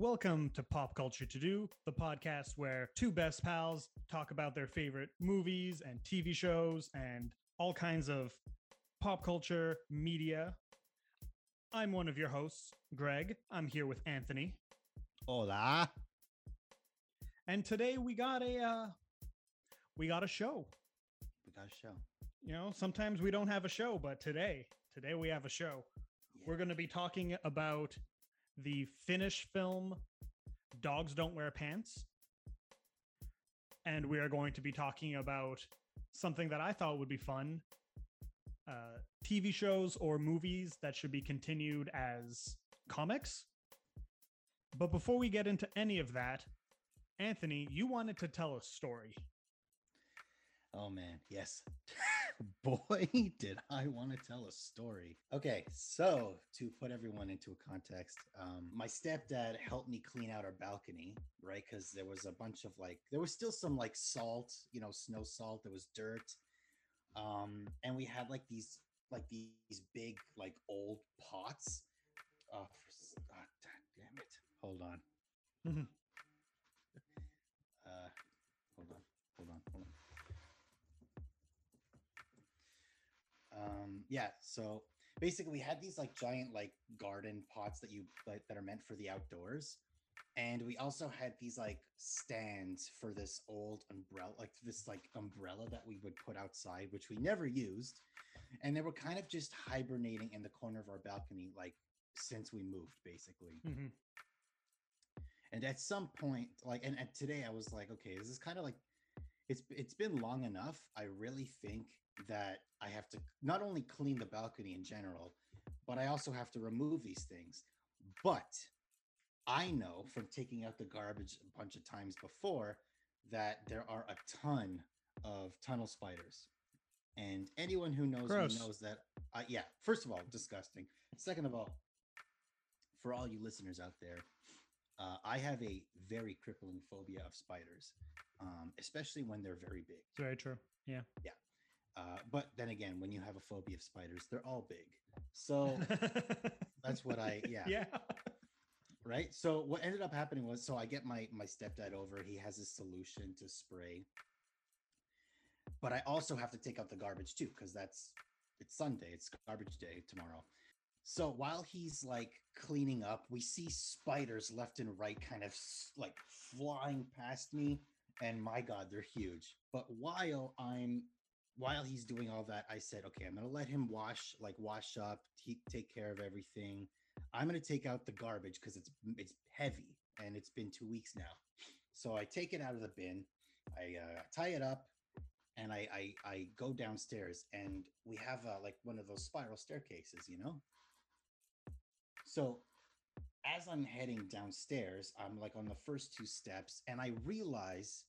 Welcome to Pop Culture To Do, the podcast where two best pals talk about their favorite movies and TV shows and all kinds of pop culture media. I'm one of your hosts, Greg. I'm here with Anthony. Hola. And today we got a uh we got a show. We got a show. You know, sometimes we don't have a show, but today, today we have a show. We're going to be talking about the Finnish film Dogs Don't Wear Pants. And we are going to be talking about something that I thought would be fun uh, TV shows or movies that should be continued as comics. But before we get into any of that, Anthony, you wanted to tell a story. Oh man, yes. Boy, did I want to tell a story. Okay, so to put everyone into a context, um, my stepdad helped me clean out our balcony, right? Because there was a bunch of like, there was still some like salt, you know, snow salt. There was dirt, um, and we had like these, like these big, like old pots. Oh, for, ah, damn it! Hold on. um yeah so basically we had these like giant like garden pots that you like that are meant for the outdoors and we also had these like stands for this old umbrella like this like umbrella that we would put outside which we never used and they were kind of just hibernating in the corner of our balcony like since we moved basically Mhm. and at some point like and, and today i was like okay this is kind of like it's it's been long enough i really think that i have to not only clean the balcony in general but i also have to remove these things but i know from taking out the garbage a bunch of times before that there are a ton of tunnel spiders and anyone who knows Gross. me knows that uh, yeah first of all disgusting second of all for all you listeners out there uh, I have a very crippling phobia of spiders, um, especially when they're very big. It's very true. Yeah. Yeah. Uh, but then again, when you have a phobia of spiders, they're all big. So that's what I yeah, yeah. right. So what ended up happening was so I get my my stepdad over. He has a solution to spray, but I also have to take out the garbage too because that's it's Sunday. It's garbage day tomorrow. So while he's like cleaning up, we see spiders left and right, kind of like flying past me. And my God, they're huge. But while I'm while he's doing all that, I said, okay, I'm gonna let him wash, like wash up, he, take care of everything. I'm gonna take out the garbage because it's it's heavy and it's been two weeks now. So I take it out of the bin, I uh, tie it up, and I, I I go downstairs and we have uh, like one of those spiral staircases, you know. So as I'm heading downstairs, I'm like on the first two steps, and I realize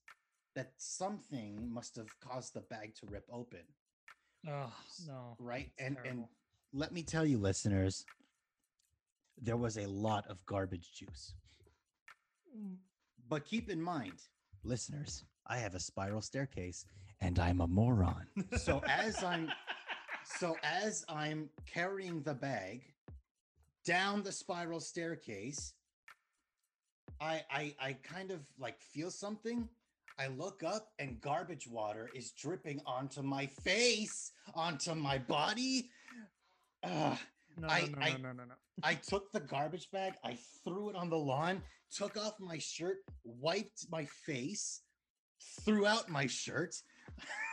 that something must have caused the bag to rip open, Oh, no. right? It's And and let me tell you, listeners, there was a lot of garbage juice. Mm. But keep in mind, listeners, I have a spiral staircase and I'm a moron. So as I'm so as I'm carrying the bag down the spiral staircase, I I I kind of like feel something. I look up and garbage water is dripping onto my face, onto my body. Ugh. no, I- no, no, I- no, no, no, no. I took the garbage bag, I threw it on the lawn, took off my shirt, wiped my face, threw out my shirt.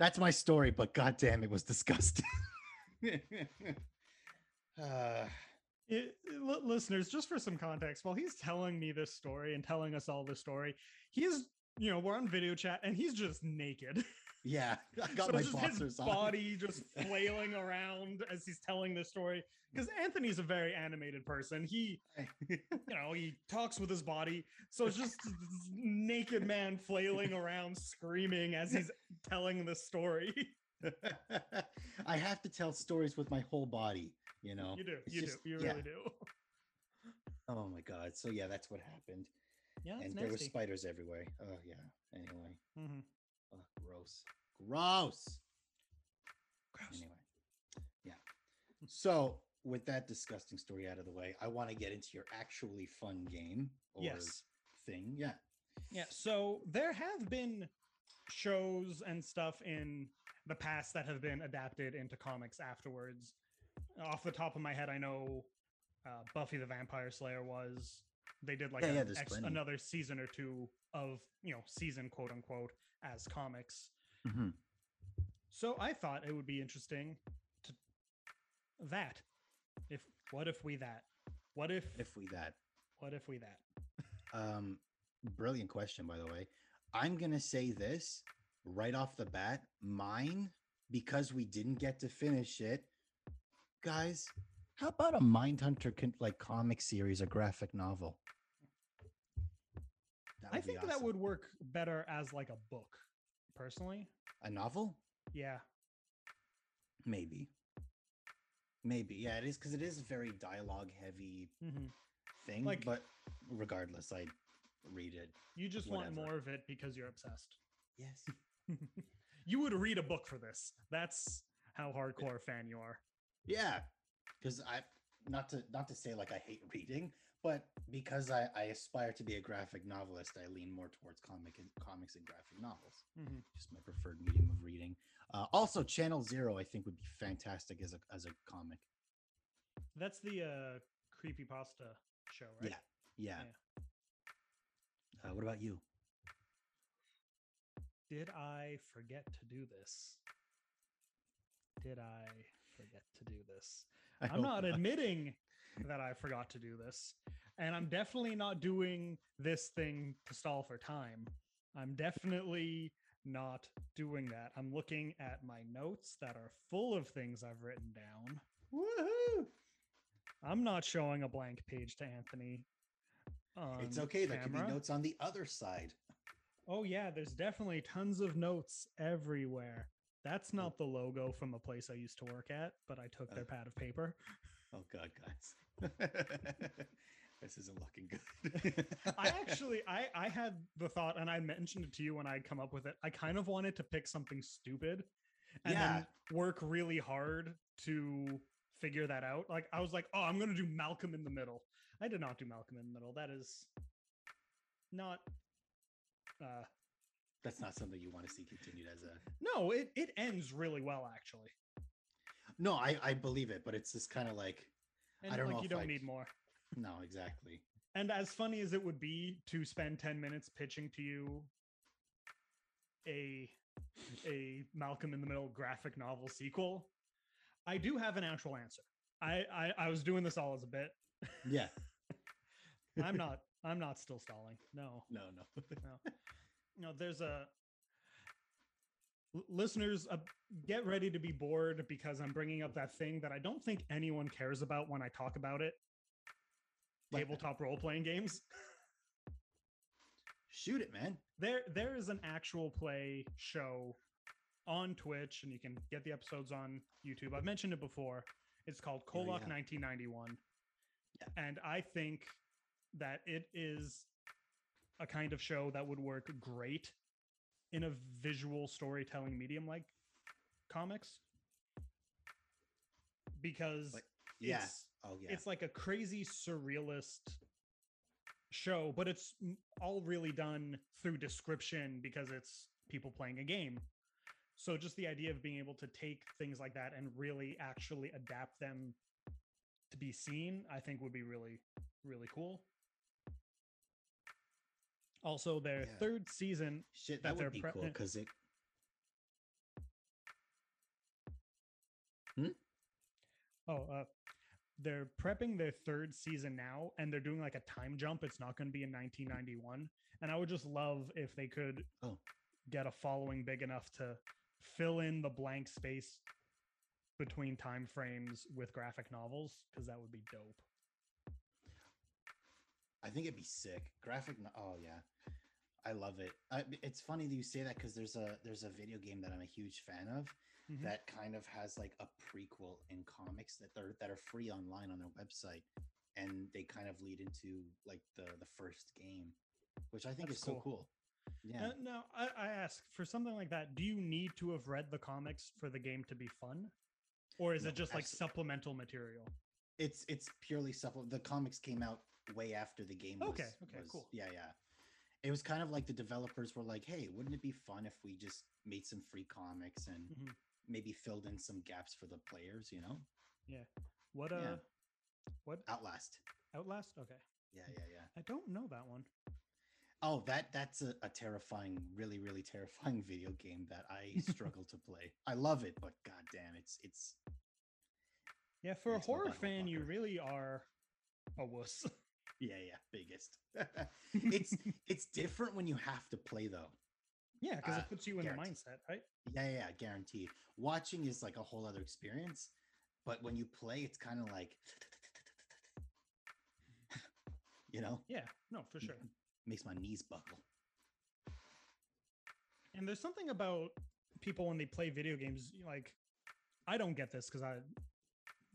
That's my story, but goddamn, it was disgusting. uh, It- li- listeners, just for some context, while he's telling me this story and telling us all this story, he's, you know, we're on video chat and he's just naked. yeah, I got so my just his on. body just flailing around as he's telling this story. Because Anthony's a very animated person. He, you know, he talks with his body. So it's just naked man flailing around, screaming as he's telling the story. I have to tell stories with my whole body, you know. you do, It's you just- do, you yeah. really do. Oh my god. So yeah, that's what happened. Yeah, and there were spiders everywhere. Oh yeah. Anyway. Mhm. Ugh, gross. Gross. Anyway, yeah. So, with that disgusting story out of the way, I want to get into your actually fun game or Yes. thing. Yeah. Yeah, so there have been shows and stuff in the past that have been adapted into comics afterwards. Off the top of my head, I know uh, Buffy the Vampire Slayer was. They did like Yeah, a- yeah, ex- another season or two of you know season quote unquote as comics. Mhm. So I thought it would be interesting to that. If what if we that? What if If we that. what if we that? Um, brilliant question, by the way. I'm gonna say this right off the bat. Mine, because we didn't get to finish it, guys. How about a Mindhunter con- like comic series or graphic novel? That I would be think that awesome. would work better as like a book, personally. a novel. Yeah. Maybe. Maybe. Yeah, it is because it is a very dialogue heavy hmm thing. Like- but regardless, I read it. You just want Whatever. more of it because you're obsessed. Yes. you would read a book for this. That's how hardcore fan you are. Yeah. Because I not to not to say like I hate reading, but because I, I aspire to be a graphic novelist, I lean more towards comic and comics and graphic novels. Mhm. Just my preferred medium of reading. Uh, also, Channel Zero I think would be fantastic as a as a comic. That's the uh creepy pasta show, right? Yeah. Yeah. Uh, what about you? Did I forget to do this? Did I forget to do this? I I'm hope not admitting that I forgot to do this. And I'm definitely not doing this thing to stall for time. I'm definitely not doing that. I'm looking at my notes that are full of things I've written down. Woohoo! I'm not showing a blank page to Anthony. It's okay. There could be camera. notes on the other side. Oh yeah, there's definitely tons of notes everywhere. That's not the logo from a place I used to work at, but I took their Uh. pad of paper. Oh God, guys, this isn't looking good. I actually I I had the thought and I mentioned it to you when I come up with it. I kind of wanted to pick something stupid and Yeah. then work really hard to figure that out. Like I was like, "Oh, I'm going to do Malcolm in the Middle." I did not do Malcolm in the Middle. That is not uh That's not something you want to see continued as a. no, it it ends really well actually. No, I I believe it, but it's just kind of like And I don't like know you don't I'd- need more. no, exactly. And as funny as it would be to spend 10 minutes pitching to you a a Malcolm in the Middle graphic novel sequel, I do have an actual answer. I I, I was doing this all as a bit. Yeah. I'm not I'm not still stalling. No. No, no. No, there's a listeners uh, get ready to be bored because I'm bringing up that thing that I don't think anyone cares about when I talk about it. What? Tabletop role playing games. Shoot it, man. there there is an actual play show on Twitch, and you can get the episodes on YouTube. I've mentioned it before. It's called Oh, Kollok yeah. 1991, Yeah. and I think that it is a kind of show that would work great in a visual storytelling medium like comics because Like, Yeah. it's- oh yeah. it's like a crazy surrealist show, but it's all really done through description because it's people playing a game. So just the idea of being able to take things like that and really actually adapt them to be seen, I think would be really, really cool. Also, their Yeah. third season Shit, that that they're would be pre- cool because it. Oh, uh, they're prepping their third season now, and they're doing like a time jump. It's not going to be in 1991, and I would just love if they could Oh. get a following big enough to fill in the blank space between time frames with graphic novels, because that would be dope. I think it'd be sick. Graphic. No- oh yeah, I love it. I, it's funny that you say that because there's a there's a video game that I'm a huge fan of Mhm. that kind of has like a prequel in comics that they're that are free online on their website, and they kind of lead into like the the first game, which I think That's is so cool. cool. Yeah. Uh, now, I, I ask for something like that. Do you need to have read the comics for the game to be fun, or is No, it just like supplemental material? It's it's purely supplemental. The comics came out way after the game. Was- okay, was- cool. Yeah, yeah. It was kind of like the developers were like, "Hey, wouldn't it be fun if we just made some free comics and Mhm. maybe filled in some gaps for the players?" You know, Yeah. What uh, Yeah. what Outlast. Outlast? Okay, Yeah, yeah, yeah. I don't know that one. Oh, that that's a, a terrifying, really, really terrifying video game that I struggle to play. I love it, but god damn, it's it's Yeah, for a horror fan, you really are a wuss. yeah, yeah, biggest. it's it's different when you have to play though. yeah, because uh, it puts you in the mindset, right? Yeah, yeah, yeah, guaranteed. Watching is like a whole other experience, but when you play, it's kind of like, you know, Yeah, no, for sure. makes my knees buckle. And there's something about people when they play video games, like I don't get this because I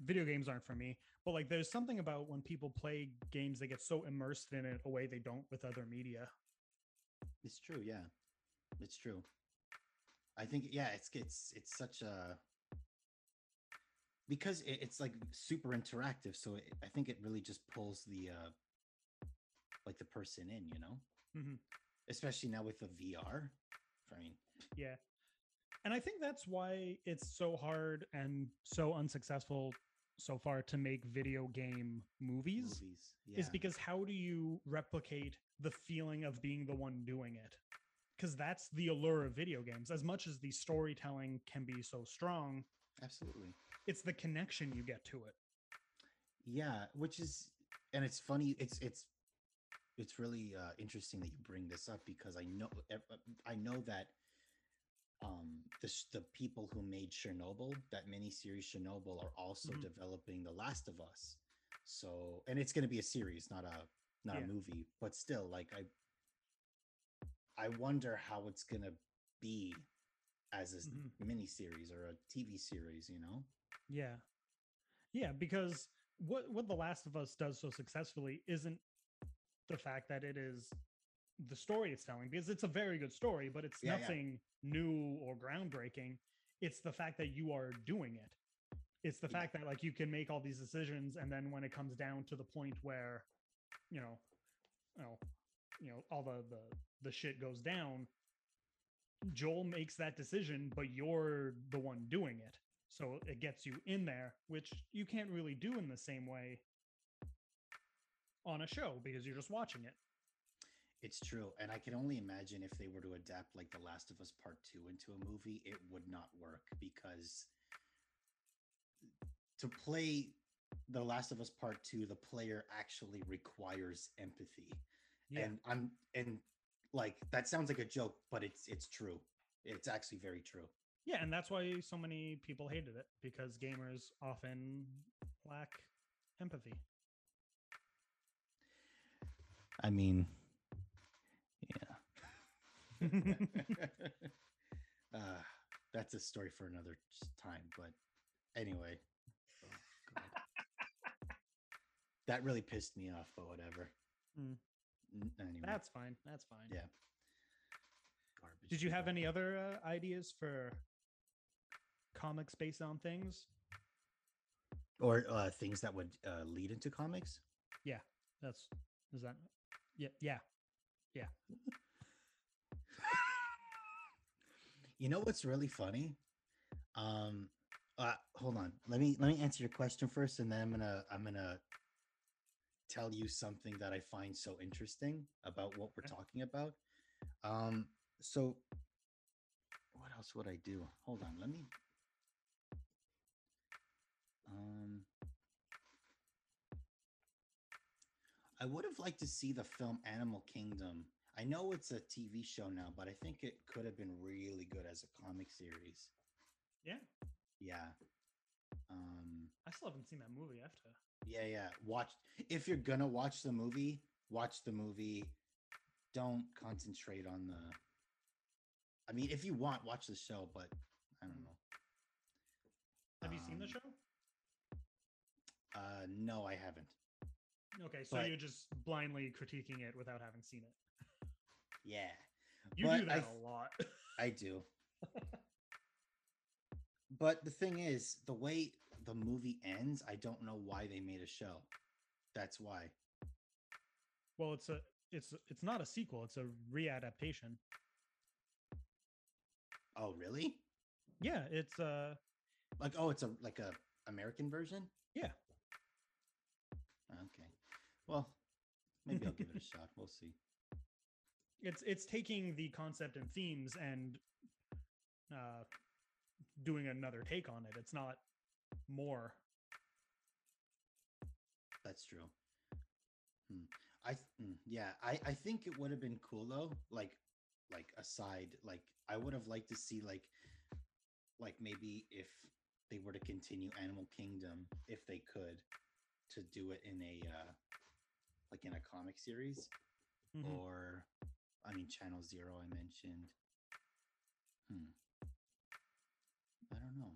video games aren't for me. But like there's something about when people play games, they get so immersed in it a way they don't with other media. It's true, yeah, it's true. I think, yeah, it's it's it's such a because it, it's like super interactive. So it, I think it really just pulls the uh like the person in, you know, Mhm. especially now with the VR. I mean, Yeah. And I think that's why it's so hard and so unsuccessful so far to make video game movies. movies, is because how do you replicate the feeling of being the one doing it? Because that's the allure of video games. As much as the storytelling can be so strong, absolutely. it's the connection you get to it. Yeah, which is and it's funny. It's it's it's really uh, interesting that you bring this up because I know I know that um the the people who made Chernobyl, that miniseries Chernobyl, are also Mhm. developing The Last of Us. So and it's going to be a series, not a not Yeah. a movie, but still, like I I wonder how it's going to be as a Mhm. miniseries or a TV series. You know? Yeah. Yeah, because what what The Last of Us does so successfully isn't the fact that it is the story it's telling, because it's a very good story, but it's Yeah, yeah. nothing new or groundbreaking. It's the fact that you are doing it. It's the Yeah. fact that like you can make all these decisions, and then when it comes down to the point where, you know, you know, you know, all the the the shit goes down, Joel makes that decision, but you're the one doing it. So it gets you in there, which you can't really do in the same way on a show because you're just watching it. It's true. And I can only imagine if they were to adapt like The Last of Us Part 2 into a movie, it would not work because to play The Last of Us Part 2, the player actually requires empathy. And I'm and like that sounds like a joke, but it's it's true. It's actually very true. yeah, and that's why so many people hated it because gamers often lack empathy. I mean, yeah. uh, that's a story for another time. But anyway, Oh, that really pissed me off. But whatever. Mm. Anyway, That's fine. That's fine. Yeah. garbage. Did you have any other uh, ideas for comics based on things? or uh, things that would uh, lead into comics? Yeah, that's is that Yeah, yeah yeah You know what's really funny? Um, uh, hold on. Let me let me answer your question first, and then I'm gonna I'm gonna tell you something that I find so interesting about what we're talking about. Um, so what else would I do? Hold on. Let me. Um, I would have liked to see the film Animal Kingdom. I know it's a TV show now, but I think it could have been really good as a comic series. yeah. Yeah. Um I still haven't seen that movie. I have to. yeah, yeah. Watch if you're gonna watch the movie, watch the movie. Don't concentrate on the I mean, if you want, watch the show, but I don't know. Have you seen the Um, show? Uh no, I haven't. Okay, so but- you're just blindly critiquing it without having seen it. Yeah. You But do that th- a lot. I do. but the thing is, the way the movie ends, I don't know why they made a show. That's why. well, it's a it's it's not a sequel. It's a readaptation. Oh, really? Yeah, it's uh Like, oh, it's a like a American version. Yeah. Okay. Well, maybe I'll give it a shot. We'll see. It's it's taking the concept and themes and uh doing another take on it. It's not more. That's true. Hmm. I th- mm, yeah, I I think it would have been cool though. Like like aside, like I would have liked to see like like maybe if they were to continue Animal Kingdom, if they could, to do it in a uh like in a comic series Mhm. or I mean Channel Zero I mentioned. Hmm. I don't know.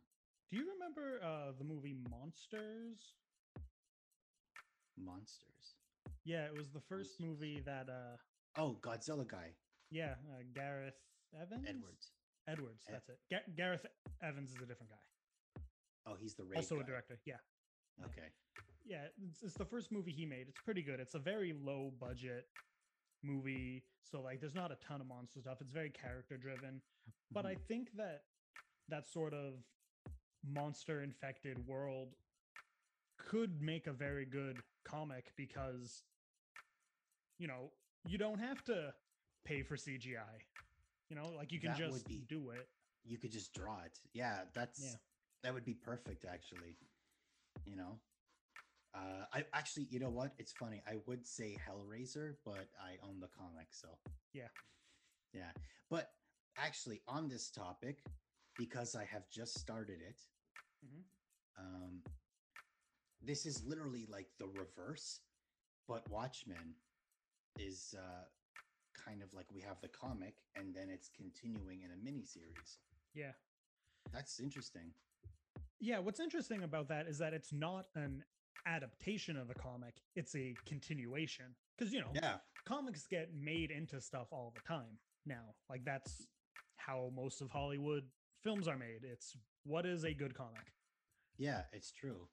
Do you remember uh the movie Monsters? Monsters. Yeah, it was the first Monsters. movie that uh Oh, Godzilla guy, yeah, uh, Gareth Evans. Edwards. Edwards, Ed- that's it. Ga- Gareth Evans is a different guy. Oh, he's the also a director. Yeah. Okay. Yeah, it's, it's the first movie he made. It's pretty good. It's a very low budget movie, so like there's not a ton of monster stuff. It's very character driven. But I Mhm. think that that sort of monster infected world could make a very good comic because you know, you don't have to pay for CGI. You know, like you can That just be- do it. you could just draw it. Yeah, that's yeah. that would be perfect actually. You know. Uh I actually you know what? It's funny. I would say Hellraiser, but I own the comic, so Yeah. Yeah. But actually on this topic, because I have just started it, Mhm. um this is literally like the reverse, but Watchmen is uh kind of like we have the comic and then it's continuing in a mini series. Yeah. That's interesting. Yeah, what's interesting about that is that it's not an adaptation of a comic, it's a continuation. Because, you know, Yeah. comics get made into stuff all the time now. Like, that's how most of Hollywood films are made. It's what is a good comic? Yeah, it's true.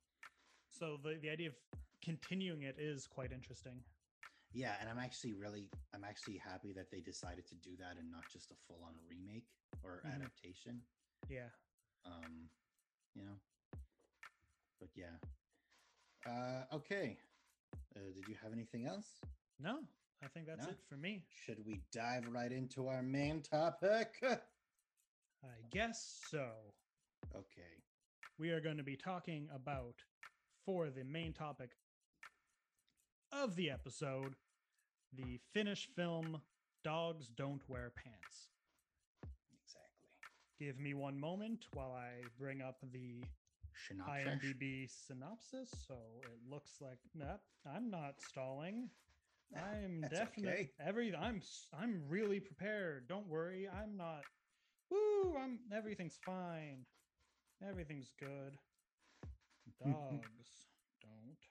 So, the, the idea of continuing it is quite interesting. Yeah, and I'm actually really I'm actually happy that they decided to do that and not just a full on remake or Mhm. adaptation. Yeah. Um, you know. But yeah. Uh okay. Uh, did you have anything else? No, I think that's No? it for me. Should we dive right into our main topic? I guess so. okay. we are going to be talking about for the main topic of the episode the Finnish film Dogs Don't Wear Pants. Exactly. Give me one moment while I bring up the Synopsis. IMDb synopsis. So it looks like nope, I'm not stalling. I'm definitely okay. every I'm I'm really prepared. Don't worry. I'm not woo, I'm everything's fine. Everything's good. Dogs don't wear pants.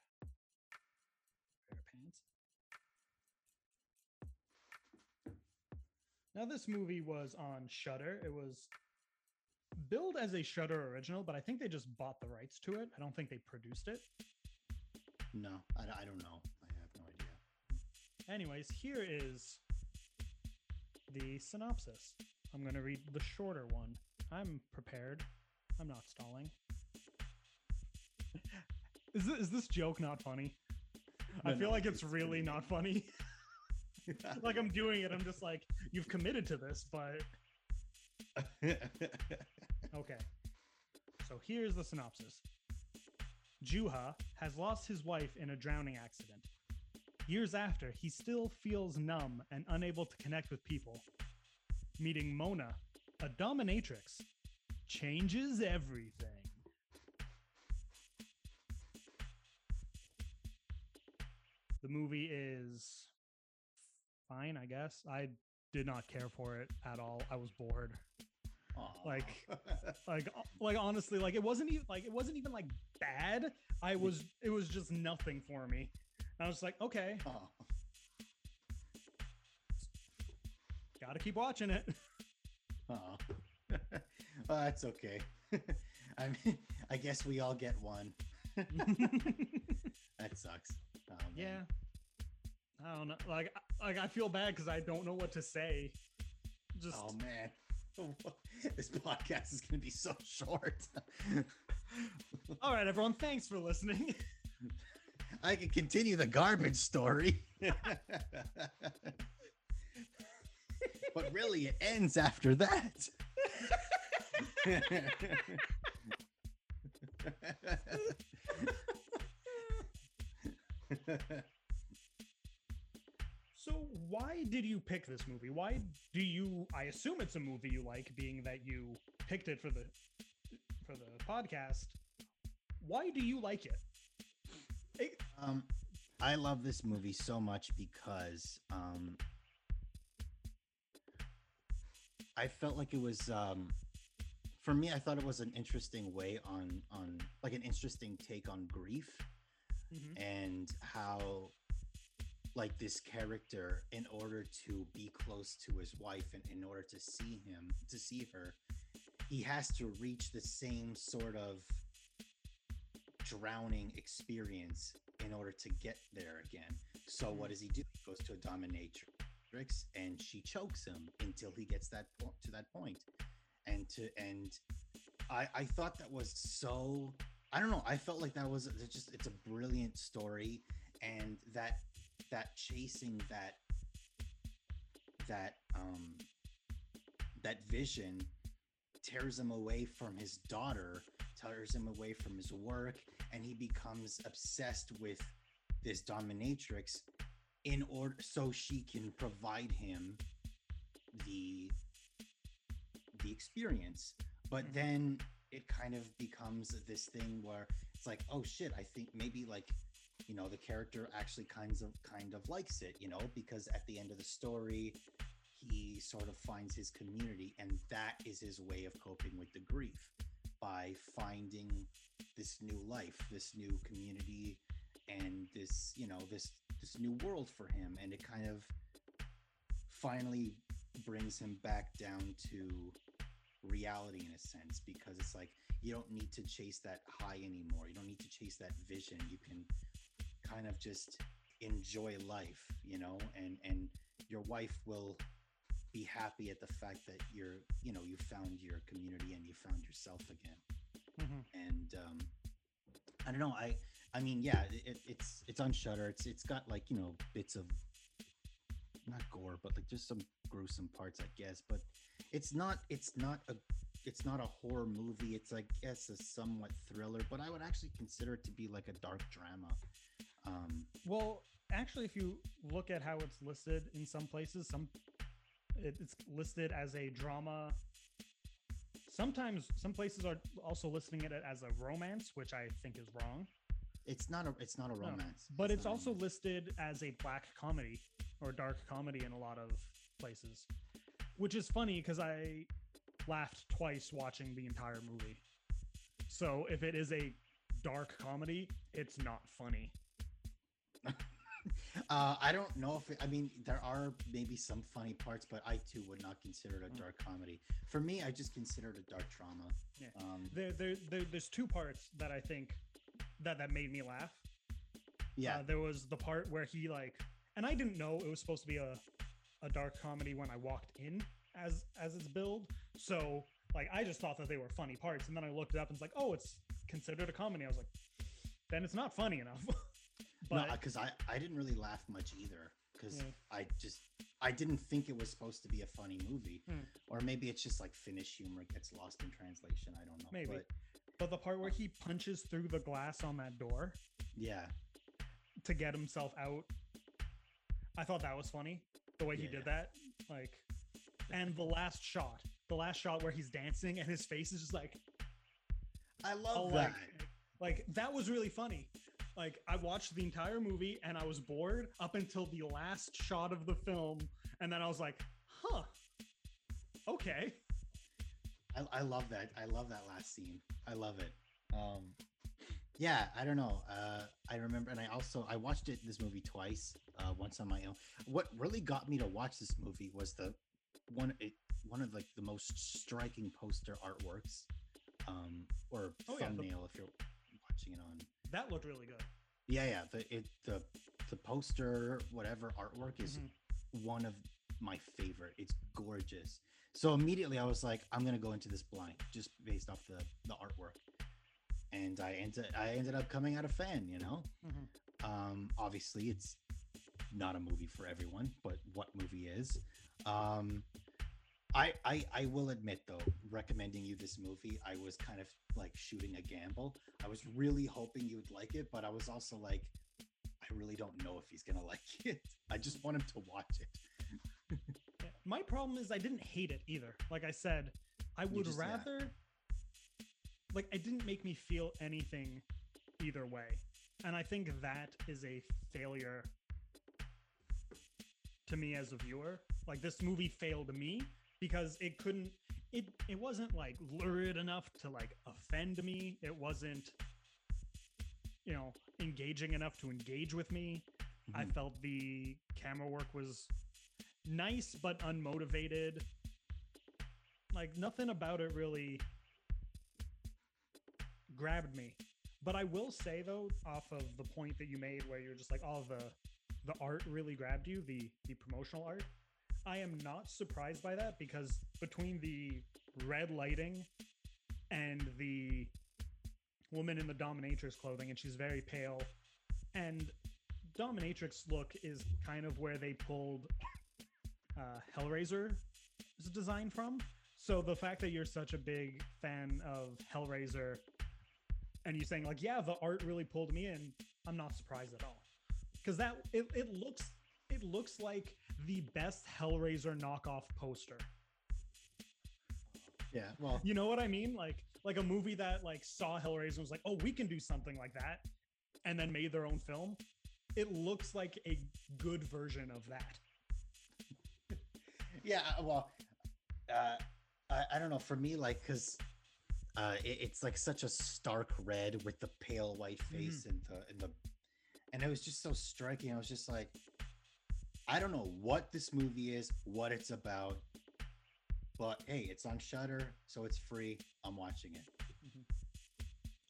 Now this movie was on Shudder. It was billed as a Shudder original, but I think they just bought the rights to it. I don't think they produced it. No, I, I don't know. I have no idea. Anyways, here is the synopsis. I'm going to read the shorter one. I'm prepared. I'm not stalling. Is this, is this joke not funny? I feel no, like it's it's really not funny. like I'm doing it. I'm just like, you've committed to this, but okay. So here's the synopsis Juha has lost his wife in a drowning accident. Years after, he still feels numb and unable to connect with people. Meeting Mona, a dominatrix, changes everything. The movie is fine, I guess. I did not care for it at all. I was bored. Like, like uh, like honestly like it wasn't even like it wasn't even like bad i was it was just nothing for me i was like okay Aw. Gotta keep watching it. Oh, well, that's okay. I mean, I guess we all get one. that sucks. Oh, yeah. I don't know. Like, like I feel bad because I don't know what to say. Just Oh man, this podcast is gonna be so short. all right, everyone. Thanks for listening. I can continue the garbage story. but really, it ends after that. So why did you pick this movie? Why do you I assume it's a movie you like being that you picked it for the for the podcast. Why do you like it? It- um, I love this movie so much because um, I felt like it was um, for me. I thought it was an interesting way on on like an interesting take on grief Mhm. and how like this character in order to be close to his wife and in order to see him to see her he has to reach the same sort of drowning experience in order to get there again. So what mm-hmm. does he do? He goes to a dominatrix and she chokes him until he gets that po- to that point. And to and i i thought that was so I don't know. I felt like that was it's just it's a brilliant story, and that that chasing that that um that vision tears him away from his daughter, tears him away from his work, and he becomes obsessed with this dominatrix in order so she can provide him the the experience. But Mhm. then it kind of becomes this thing where it's like, oh shit, I think maybe like you know the character actually kinds of kind of likes it, you know, because at the end of the story, he sort of finds his community, and that is his way of coping with the grief by finding this new life, this new community, and this you know this this new world for him, and it kind of finally brings him back down to reality in a sense because it's like you don't need to chase that high anymore. You don't need to chase that vision. You can kind of just enjoy life, you know, and and your wife will be happy at the fact that you're, you know, you found your community and you found yourself again. Mhm. And um I don't know, I I mean, yeah, it, it's it's on Shudder. It's it's got like, you know, bits of not gore, but like just some gruesome parts, I guess, but it's not it's not a it's not a horror movie. It's I guess a somewhat thriller, but I would actually consider it to be like a dark drama. Um, Well, actually, if you look at how it's listed in some places, some it, it's listed as a drama. Sometimes some places are also listing it as a romance, which I think is wrong. it's not a it's not a No, romance, But it's a also listed as a black comedy or dark comedy in a lot of places, which is funny because I laughed twice watching the entire movie. So if it is a dark comedy, it's not funny. Uh, I don't know if it, I mean there are maybe some funny parts, but I too would not consider it a Mm. dark comedy. For me, I just consider it a dark drama. Yeah. Um, There, there, there, there's two parts that I think that that made me laugh. yeah. Uh, there was the part where he like, and I didn't know it was supposed to be a a dark comedy when I walked in as as its build. So like I just thought that they were funny parts, and then I looked it up and it's like, oh, it's considered a comedy. I was like, then it's not funny enough. but no, because I I didn't really laugh much either because Yeah. I just I didn't think it was supposed to be a funny movie, Hmm. or maybe it's just like Finnish humor gets lost in translation. I don't know. Maybe. but but the part where he punches through the glass on that door yeah, to get himself out, I thought that was funny. The way he Yeah, did that, like, and the last shot, the last shot where he's dancing and his face is just like I love Oh, that. like, like that was really funny. Like I watched the entire movie and I was bored up until the last shot of the film, and then I was like, "Huh, okay." I, I love that. I love that last scene. I love it. Um, yeah, I don't know. Uh, I remember, and I also I watched it this movie twice. Uh, once on my own. What really got me to watch this movie was the one it, one of like the most striking poster artworks, um, or Oh, yeah, the- thumbnail if you're watching it on. That looked really good. Yeah, yeah. The it the the poster whatever artwork is Mhm. one of my favorite. It's gorgeous. So immediately I was like, I'm gonna go into this blind just based off the the artwork, and I ended I ended up coming out a fan. You know, Mhm. um, obviously it's not a movie for everyone, but what movie is? Um, I, I I will admit though, recommending you this movie, I was kind of like shooting a gamble. I was really hoping you would like it, but I was also like, I really don't know if he's gonna like it. I just want him to watch it. My problem is I didn't hate it either. Like I said, I would rather like it didn't make me feel anything either way. And I think that is a failure to me as a viewer. Like this movie failed me because it couldn't it it wasn't like lurid enough to like offend me. It wasn't you know, engaging enough to engage with me. I Mhm. felt the camera work was nice but unmotivated. Like nothing about it really grabbed me. But I will say though, off of the point that you made where you're just like, oh, the the art really grabbed you, the the promotional art. I am not surprised by that because between the red lighting and the woman in the dominatrix clothing, and she's very pale, and dominatrix look is kind of where they pulled uh, Hellraiser's design from. So the fact that you're such a big fan of Hellraiser and you're saying like, yeah, the art really pulled me in, I'm not surprised at all. Because that it, it looks looks like the best Hellraiser knockoff poster. Yeah, well, You know what I mean? Like like a movie that like saw Hellraiser and was like, oh, we can do something like that, and then made their own film. It looks like a good version of that. yeah. Well, uh, I, I don't know. For me, like, because uh, it, it's like such a stark red with the pale white face and the and the, and it was just so striking. I was just like, I don't know what this movie is, what it's about, but hey, it's on Shudder, so it's free. I'm watching it.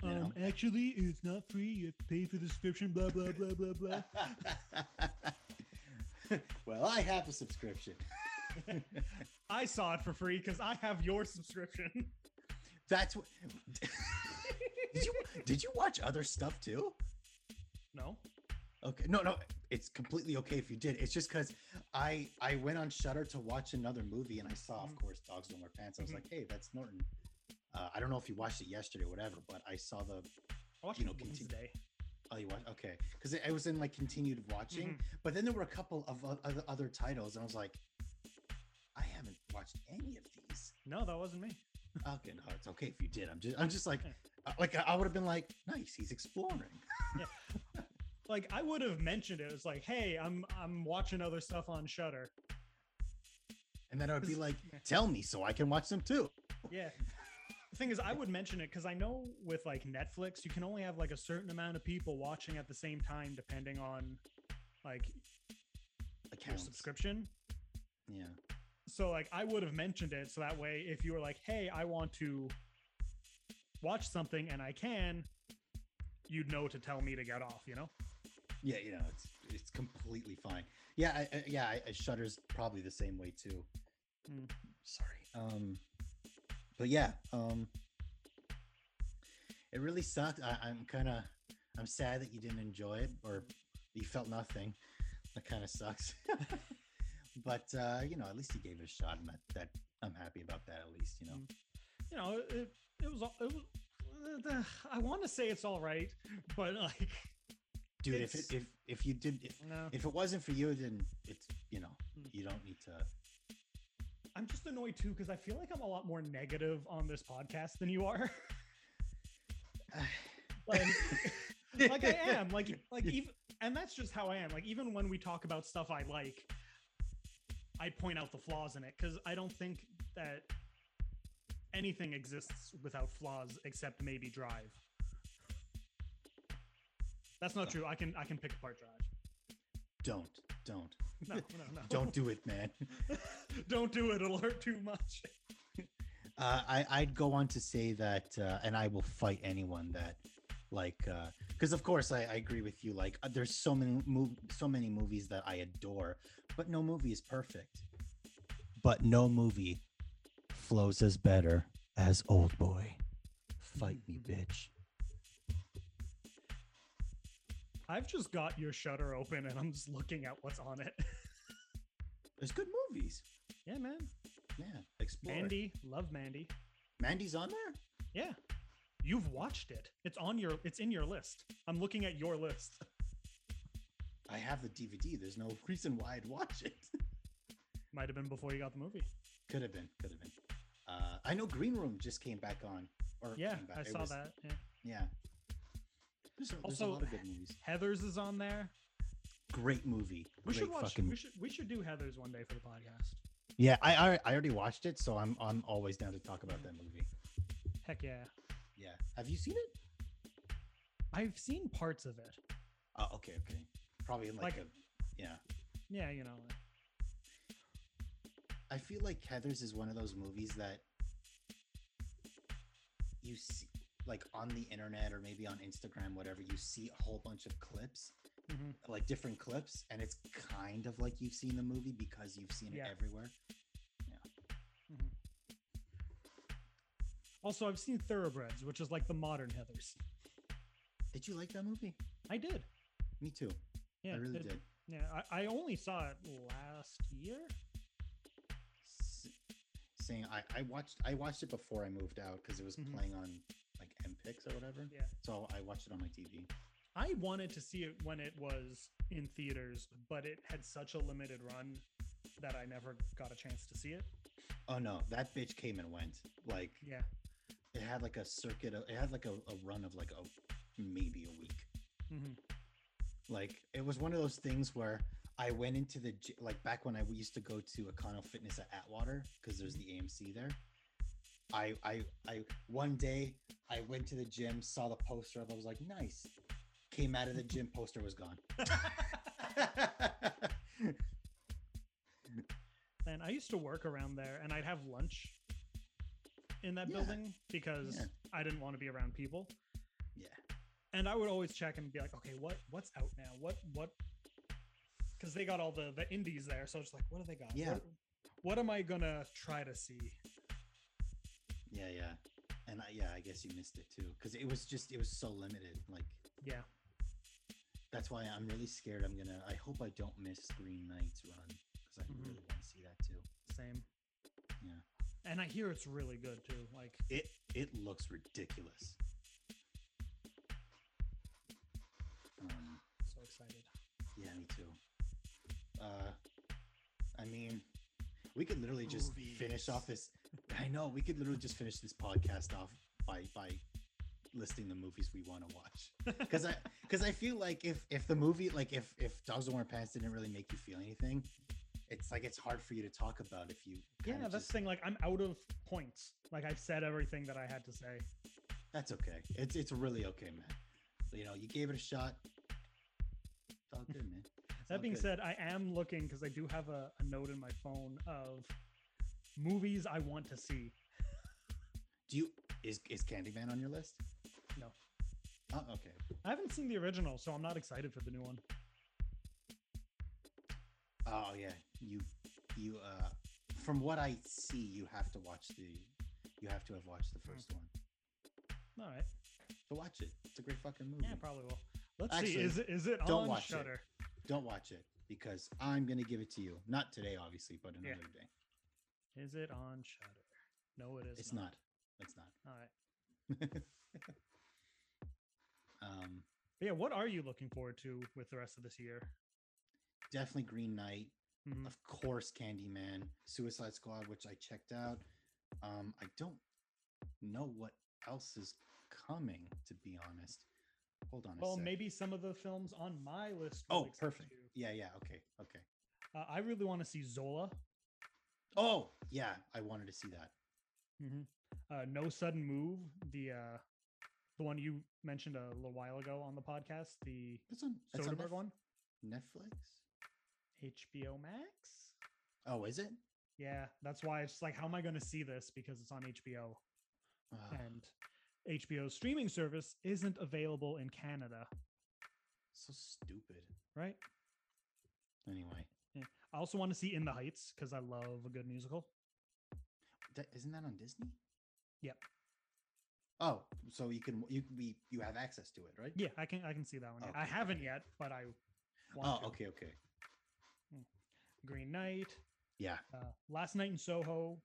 You know? Um, actually, it's not free. You have to pay for the subscription. Blah blah blah blah blah. well, I have a subscription. I saw it for free because I have your subscription. That's what. did you did you watch other stuff too? No. Okay, no, no, it's completely okay if you did. It's just because I I went on Shudder to watch another movie and I saw, of Mhm. course, Dogs Don't Wear Pants. I was Mhm. like, hey, that's Norton. Uh, I don't know if you watched it yesterday or whatever, but I saw the. I watched You know, continue- Wednesday. Oh, you watched? Okay, because it, it was in like continued watching, Mhm. but then there were a couple of other other titles, and I was like, I haven't watched any of these. No, that wasn't me. Okay, no, it's okay if you did. I'm just I'm just like Yeah. uh, like I, I would have been like, nice, he's exploring. Like I would have mentioned it. It's like, hey, I'm I'm watching other stuff on Shudder. And then I would be like, tell me so I can watch them too. Yeah. The thing is, I would mention it because I know with like Netflix, you can only have like a certain amount of people watching at the same time, depending on like your Accounts. subscription. Yeah. So like I would have mentioned it so that way if you were like, "Hey, I want to watch something and I can," you'd know to tell me to get off, you know? Yeah, you know, it's it's completely fine. Yeah, I, I, yeah, I, I Shudder's probably the same way too. Mm. Sorry. Um, but yeah, um, it really sucked. I, I'm kind of, I'm sad that you didn't enjoy it or you felt nothing. That kind of sucks. but uh, you know, at least you gave it a shot, and that, that I'm happy about that. At least, you know. Mm. You know, it, it was all- it was uh, I want to say it's all right, but like Dude, if it, if if you did if, no. if it wasn't for you, then it's you know Mm. you don't need to. I'm just annoyed too because I feel like I'm a lot more negative on this podcast than you are. like, like I am. Like like even and that's just how I am. Like even when we talk about stuff I like, I point out the flaws in it because I don't think that anything exists without flaws except maybe Drive. That's not true. I can I can pick apart Drive. Don't don't. No, no, no. Don't do it, man. Don't do it. It'll hurt too much. Uh, I I'd go on to say that, uh, and I will fight anyone that, like, because of course I, I agree with you. Like, uh, there's so many mov- so many movies that I adore, but no movie is perfect. But no movie flows as better as Old Boy. Fight me, bitch. I've just got your Shudder open and I'm just looking at what's on it. There's good movies. yeah, man. Yeah, explore. Mandy, love Mandy. Mandy's on there. Yeah. You've watched it. It's on your it's in your list. I'm looking at your list. I have the DVD. There's no reason why I'd watch it. Might have been before you got the movie. could have been. Could have been. Uh, I know Green Room just came back on. Or Yeah. I It saw was- that. Yeah. Yeah. There's, Also, a lot of good movies. Heathers is on there. Great movie. We should watch fucking. we should we should do Heathers one day for the podcast. Yeah, I, I I already watched it, so I'm I'm always down to talk about that movie. Heck yeah. Yeah. Have you seen it? I've seen parts of it. Oh, okay, okay. Probably like, Like- a. Yeah. Yeah, you know. I feel like Heathers is one of those movies that you see, like on the internet or maybe on Instagram, whatever. You see a whole bunch of clips, Mhm. like different clips, and it's kind of like you've seen the movie because you've seen it Yeah. everywhere. Mhm. Also, I've seen Thoroughbreds, which is like the modern Heathers. Did you like that movie? I did. Me too. Yeah, I really it- did. Yeah, I, I only saw it last year. Saying I, I watched I watched it before I moved out because it was Mhm. playing on like or whatever. Yeah. So I watched it on my TV. I wanted to see it when it was in theaters, but it had such a limited run that I never got a chance to see it. Oh no, that bitch came and went. Like Yeah. it had like a circuit. Of, it had like a, a run of like a maybe a week. hmm Like it was one of those things where I went into the like back when I used to go to Econo Fitness at Atwater because there's the AMC there. I I I one day I went to the gym, saw the poster up, I was like, nice. Came out of the gym, poster was gone. And I used to work around there, and I'd have lunch in that Yeah. building because Yeah. I didn't want to be around people. yeah. And I would always check and be like, okay, what what's out now? What what? Because they got all the the indies there, so it's like, what do they got? Yeah. What, what am I gonna try to see? Yeah, yeah. And I, yeah, I guess you missed it too because it was just it was so limited. Like Yeah. that's why I'm really scared. I'm gonna. I hope I don't miss Green Knight's run because I Mhm. really want to see that too. Same. Yeah. And I hear it's really good too. Like, It it looks ridiculous. Um, so excited. yeah, me too. Uh, I mean, we could literally just finish off this. I know we could literally just finish this podcast off by by listing the movies we want to watch. because I because I feel like if if the movie like if if Dogs Don't Wear Pants didn't really make you feel anything, it's like it's hard for you to talk about if you. Yeah, that's just- the thing. Like, I'm out of points. Like, I've said everything that I had to say. That's okay. It's it's really okay, man. You know, you gave it a shot. It's all good, man. It's That being good. said, I am looking because I do have a, a note in my phone of movies I want to see. do you is is Candyman on your list? No. Oh, okay. I haven't seen the original, so I'm not excited for the new one. Oh yeah, you you uh from what I see, you have to watch the you have to have watched the first one. All right. So watch it. It's a great fucking movie. Yeah, probably will. Let's see. Is it is it don't on watch it. Don't watch it because I'm gonna give it to you. Not today, obviously, but Yeah. another day. Is it on Shudder? No, it is. It's not. It's not. All right. um, But yeah, what are you looking forward to with the rest of this year? definitely Green Knight. Mhm. Of course, Candyman, Suicide Squad, which I checked out. Um, I don't know what else is coming, to be honest. Hold on. a Well, maybe some of the films on my list. Oh, perfect. Yeah, yeah. Okay, okay. Uh, I really want to see Zola. Oh, yeah. I wanted to see that. hmm Uh, no sudden move. The uh, the one you mentioned a little while ago on the podcast. The It's on. It's on Soderbergh one. Netflix. HBO Max. Oh, is it? Yeah, that's why it's like, how am I going to see this because it's on HBO and HBO's streaming service isn't available in Canada, so stupid. right? Anyway, I also want to see In the Heights because I love a good musical. that, isn't that on Disney? Yep. Oh, so you can you can be you have access to it, right? Yeah, I can I can see that one. I haven't yet, but I want Oh, to. okay, okay. Green Knight, Yeah. uh, Last Night in Soho,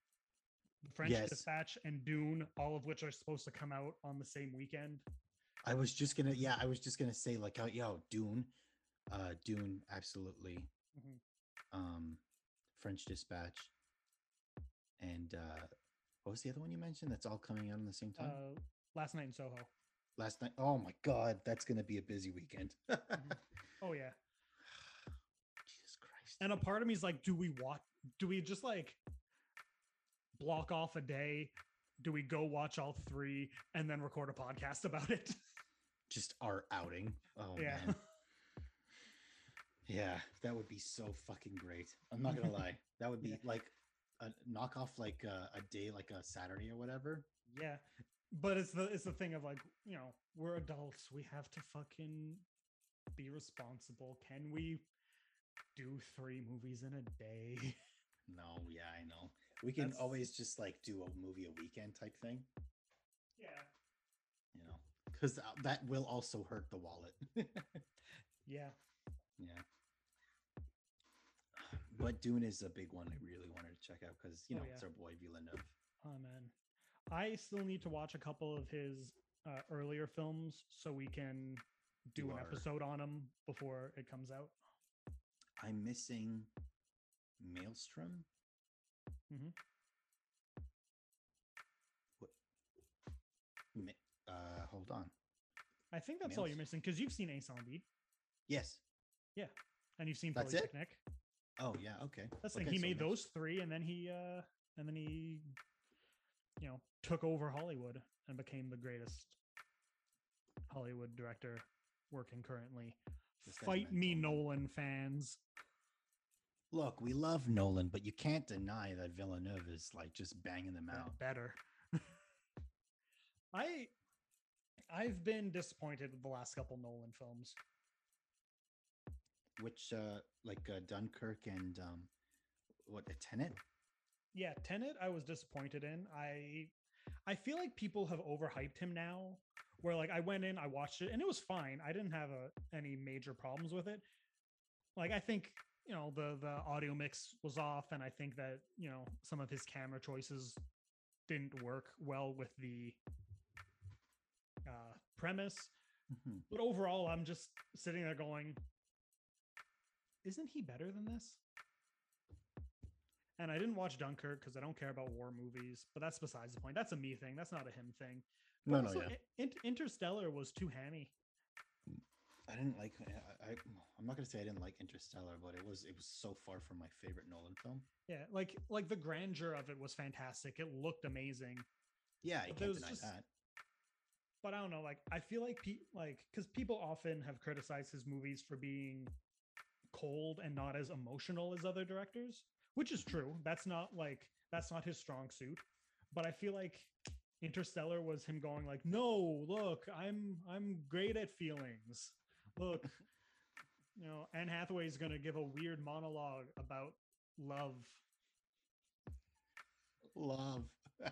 The French Yes. Dispatch, and Dune, all of which are supposed to come out on the same weekend. I was just gonna yeah, I was just gonna say like oh yo, Dune. Uh Dune, absolutely. Mhm. Um French Dispatch. And uh what was the other one you mentioned that's all coming out in the same time? Uh, Last Night in Soho. Last night. Oh my god, that's gonna be a busy weekend. Oh yeah. Jesus Christ. And a part of me is like, do we watch? Do we just like block off a day? Do we go watch all three and then record a podcast about it? Just our outing. Oh yeah. man. Yeah, that would be so fucking great. I'm not gonna lie. That would be like a knockoff like uh, a day like a Saturday or whatever. Yeah. But it's the it's the thing of like, you know, we're adults. We have to fucking be responsible. Can we do three movies in a day? No, yeah, I know. We can That's- always just like do a movie a weekend type thing, Yeah. you know, because that will also hurt the wallet. Yeah. yeah. But Dune is a big one I really wanted to check out because you Oh, know yeah. it's our boy Villeneuve. Oh man. I still need to watch a couple of his uh, earlier films so we can do Do an our- episode on them before it comes out. I'm missing Maelstrom. Mm-hmm. What? Uh, hold on. I think that's all you're missing because you've seen Ace on Beat Yes. Yeah, and you've seen That's it? Oh yeah. Okay. That's the thing. He so made Maelstrom- those three, and then he uh and then he, you know, took over Hollywood and became the greatest Hollywood director working currently. Fight me. Nolan fans. Look, we love Nolan, but you can't deny that Villeneuve is like just banging them out. better. I I've been disappointed with the last couple Nolan films. Which, uh, like uh, Dunkirk and um, what a Tenet? Yeah, Tenet I was disappointed in. I I feel like people have overhyped him now. Where like I went in, I watched it, and it was fine. I didn't have a, any major problems with it. Like I think you know the the audio mix was off, and I think that you know some of his camera choices didn't work well with the uh, premise. Mhm. But overall, I'm just sitting there going, isn't he better than this? And I didn't watch Dunkirk because I don't care about war movies, but that's besides the point. That's a me thing. That's not a him thing. But No, no, also, yeah. In- Interstellar was too hammy. I didn't like. I, I I'm not gonna say I didn't like Interstellar, but it was it was so far from my favorite Nolan film. Yeah, like like the grandeur of it was fantastic. It looked amazing. Yeah, there can't deny just- that. But I don't know, like I feel like pe- like because people often have criticized his movies for being cold and not as emotional as other directors, which is true. That's not like that's not his strong suit. But I feel like Interstellar was him going like, "No, look, I'm I'm great at feelings. Look, you know, Anne Hathaway is going to give a weird monologue about love. Love.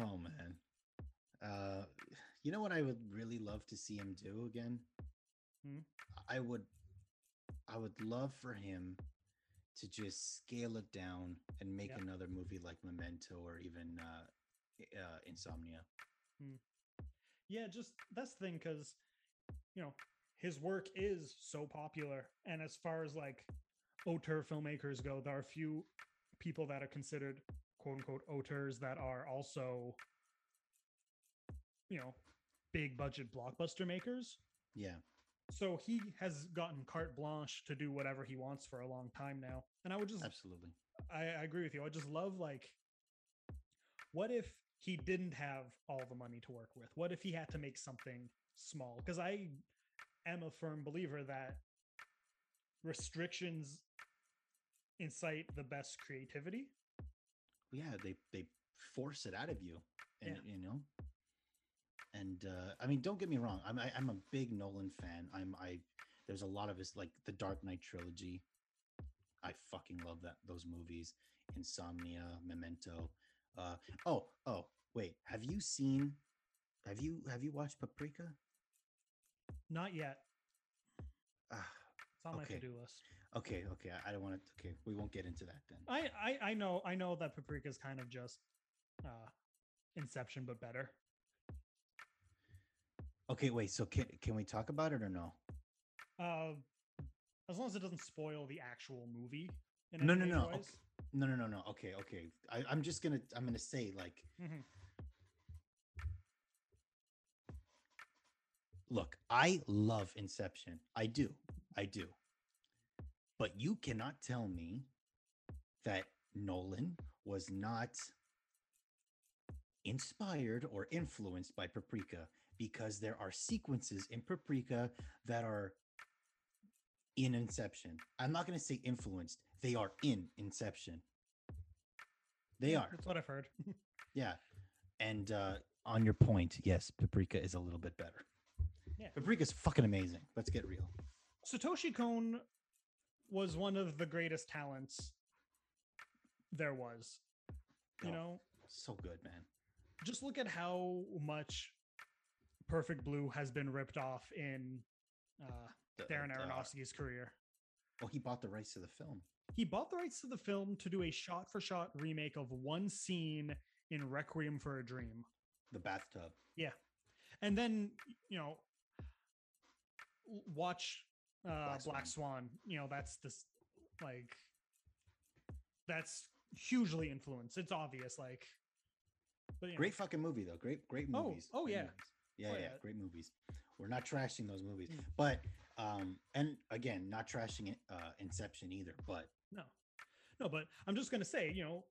oh man. Uh, you know what I would really love to see him do again? Hmm? I would. I would love for him to just scale it down and make Yeah. another movie like Memento or even uh, uh, Insomnia. Yeah, just that's the thing because you know his work is so popular, and as far as like auteur filmmakers go, there are a few people that are considered quote unquote auteurs that are also you know big budget blockbuster makers. Yeah. So he has gotten carte blanche to do whatever he wants for a long time now, and I would just Absolutely. I, I agree with you. I just love like, what if he didn't have all the money to work with? What if he had to make something small? Because I am a firm believer that restrictions incite the best creativity. yeah they they force it out of you and Yeah. you know and uh i mean don't get me wrong i'm I, i'm a big nolan fan i'm i there's a lot of his like the dark knight trilogy i fucking love that those movies insomnia memento uh oh oh wait have you seen have you have you watched paprika Not yet. ah, It's on my Okay. to-do list. okay okay I, I don't want to okay we won't get into that then I, I I know I know that Paprika is kind of just uh Inception but better. Okay wait so can, can we talk about it or no Uh as long as it doesn't spoil the actual movie. in No, no, no, okay. no no no no okay okay I, i'm just gonna i'm gonna say like Mhm. Look, I love Inception. I do. I do. But you cannot tell me that Nolan was not inspired or influenced by Paprika because there are sequences in Paprika that are in Inception. I'm not going to say influenced, they are in Inception. They are. That's what I've heard. Yeah. And uh, on your point, yes, Paprika is a little bit better. Yeah. Paprika's fucking amazing. Let's get real. Satoshi Kon was one of the greatest talents there was. You Oh, know, so good, man. just look at how much Perfect Blue has been ripped off in uh, The- Darren Aronofsky's career. Well, he bought the rights to the film. He bought the rights to the film to do a shot for shot remake of one scene in Requiem for a Dream. The bathtub. Yeah. And then, you know, watch uh, Black Black, Swan. You know, that's this like that's hugely influenced. It's obvious, like but you know, Great fucking movie though. Great, great Oh, movies. oh, great yeah. movies. Yeah, Oh, yeah, yeah. great movies. We're not trashing those movies, Mm. but um, and again, not trashing it, uh, Inception either. But No, no, but I'm just gonna say, you know,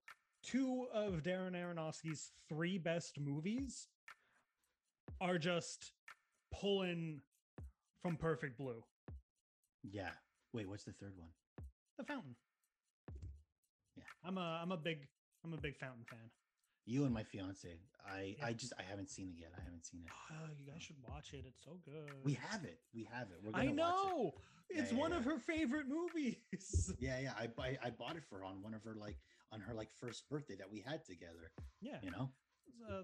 two of Darren Aronofsky's three best movies are just pulling from Perfect Blue, yeah. Wait, what's the third one? The Fountain. Yeah. I'm a I'm a big I'm a big Fountain fan. You and my fiance. I, Yeah. I just, I haven't seen it yet. I haven't seen it. Oh, you guys should watch it. It's so good. We have it. We have it. We're I it. know. Yeah, It's yeah, one of yeah. her favorite movies. Yeah, yeah. I, buy, I bought it for her on one of her like on her like first birthday that we had together. yeah. You know. uh,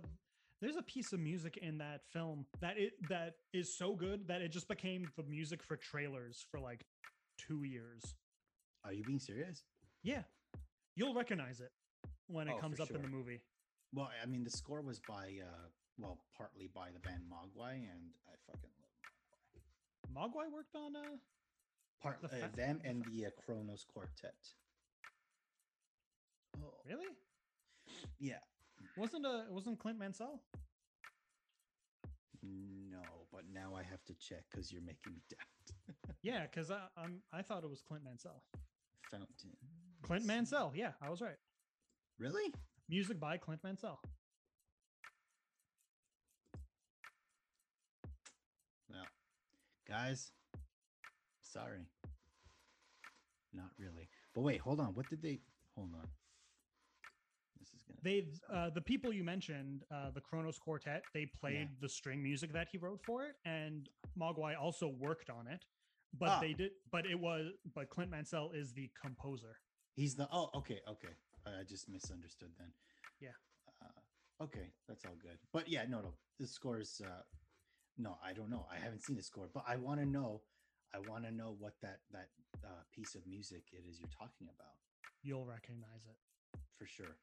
there's a piece of music in that film that it that is so good that it just became the music for trailers for like two years. Are you being serious? Yeah, you'll recognize it when it Oh, comes up in the movie. Well, I mean, the score was by, uh, well, partly by the band Mogwai, and I fucking love Mogwai worked on uh Part The uh, them the and the uh, Kronos Quartet. Oh, really yeah. wasn't uh wasn't Clint Mansell? No, but now I have to check because you're making me doubt. Yeah, because I I'm I thought it was Clint Mansell. Fountain. Clint Mansell. Yeah, I was right. Really? Music by Clint Mansell. Well, guys, sorry. Not really. But wait, hold on. What did they? Hold on. This is gonna. They uh, the people you mentioned, uh, the Kronos Quartet, they played Yeah. the string music that he wrote for it, and Mogwai also worked on it. But Ah. they did, but it was, but Clint Mansell is the composer. He's the. Oh, okay, okay. I just misunderstood then. Yeah. Uh, okay, that's all good. But yeah, no, no. The score's. Uh, no, I don't know. I haven't seen the score, but I want to know. I want to know what that that uh, piece of music it is you're talking about You'll recognize it. for sure.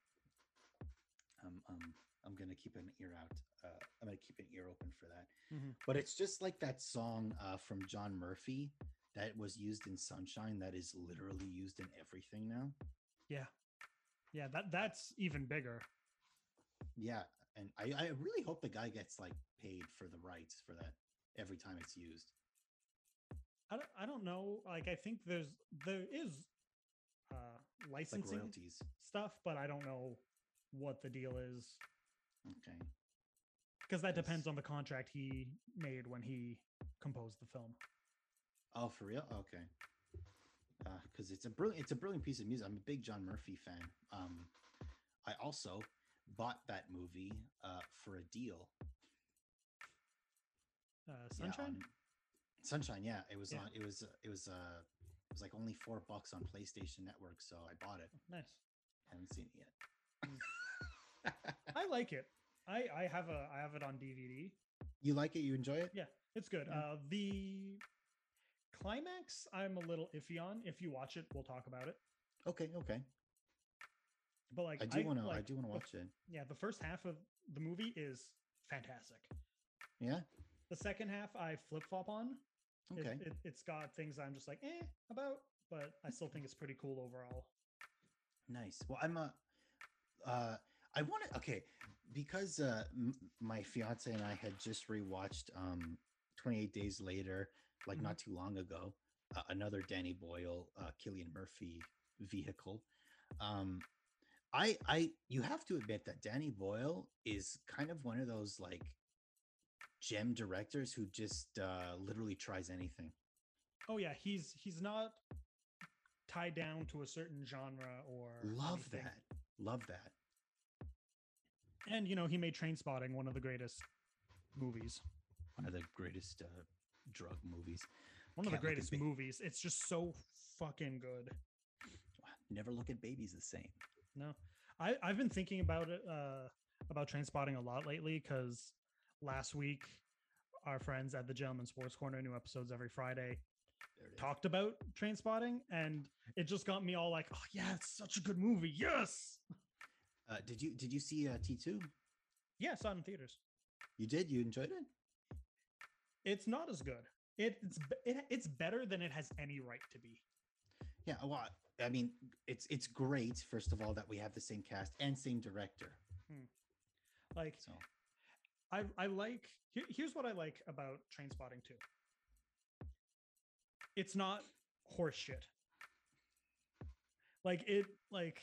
Um, um, I'm gonna keep an ear out. Uh, I'm gonna keep an ear open for that. Mhm. But it's just like that song uh, from John Murphy that was used in Sunshine that is literally used in everything now. Yeah, yeah. That that's even bigger. Yeah, and I, I really hope the guy gets like paid for the rights for that every time it's used. I don't, I don't know. Like I think there's there is uh, Like licensing royalties. stuff, but I don't know what the deal is Okay. because that Yes. depends on the contract he made when he composed the film. Oh, for real? Okay. Because it's a brilliant it's a brilliant piece of music. I'm a big John Murphy fan. Um, I also bought that movie uh, for a deal. Uh, Yeah, Sunshine. on- Sunshine, yeah. It was Yeah. on. It was. uh, It was. Uh, it was like only four bucks on PlayStation Network, so I bought it. nice. Haven't seen it yet. I like it. I I have a I have it on DVD. you like it? You enjoy it? Yeah, it's good. Yeah. Uh, the climax I'm a little iffy on. If you watch it, we'll talk about it. Okay. Okay. But like I do want to. I do want to the watch it. Yeah, the first half of the movie is fantastic. Yeah. The second half I flip flop on. It- Okay. It, it's got things I'm just like eh about, but I still think it's pretty cool overall. Nice. Well, I'm a. Uh, I want to. Okay, because uh, m- my fiance and I had just rewatched um, 28 Days Later, like Mhm. not too long ago. Uh, another Danny Boyle, uh, Cillian Murphy vehicle. Um, I, I, you have to admit that Danny Boyle is kind of one of those like gem directors who just uh, literally tries anything. Oh yeah, he's he's not tied down to a certain genre or Love anything. that. Love that. And you know, he made Trainspotting one of the greatest movies. One of the greatest uh, drug movies. One of the Can't at greatest ba- movies. It's just so fucking good. Never look at babies the same. No, I I've been thinking about it uh about Trainspotting a lot lately because last week our friends at the Gentleman Sports Corner, new episodes every Friday, There it is. talked about Trainspotting, and it just got me all like, oh yeah, it's such a good movie. Yes, Uh, did you did you see uh, T two? yeah, I saw it in theaters. You did. You enjoyed it. It's not as good. It, it's it, it's better than it has any right to be. Yeah. Well, I mean, it's it's great. First of all, that we have the same cast and same director. Hmm. Like So I I like here, here's what I like about Trainspotting too. It's not horse shit. Like it like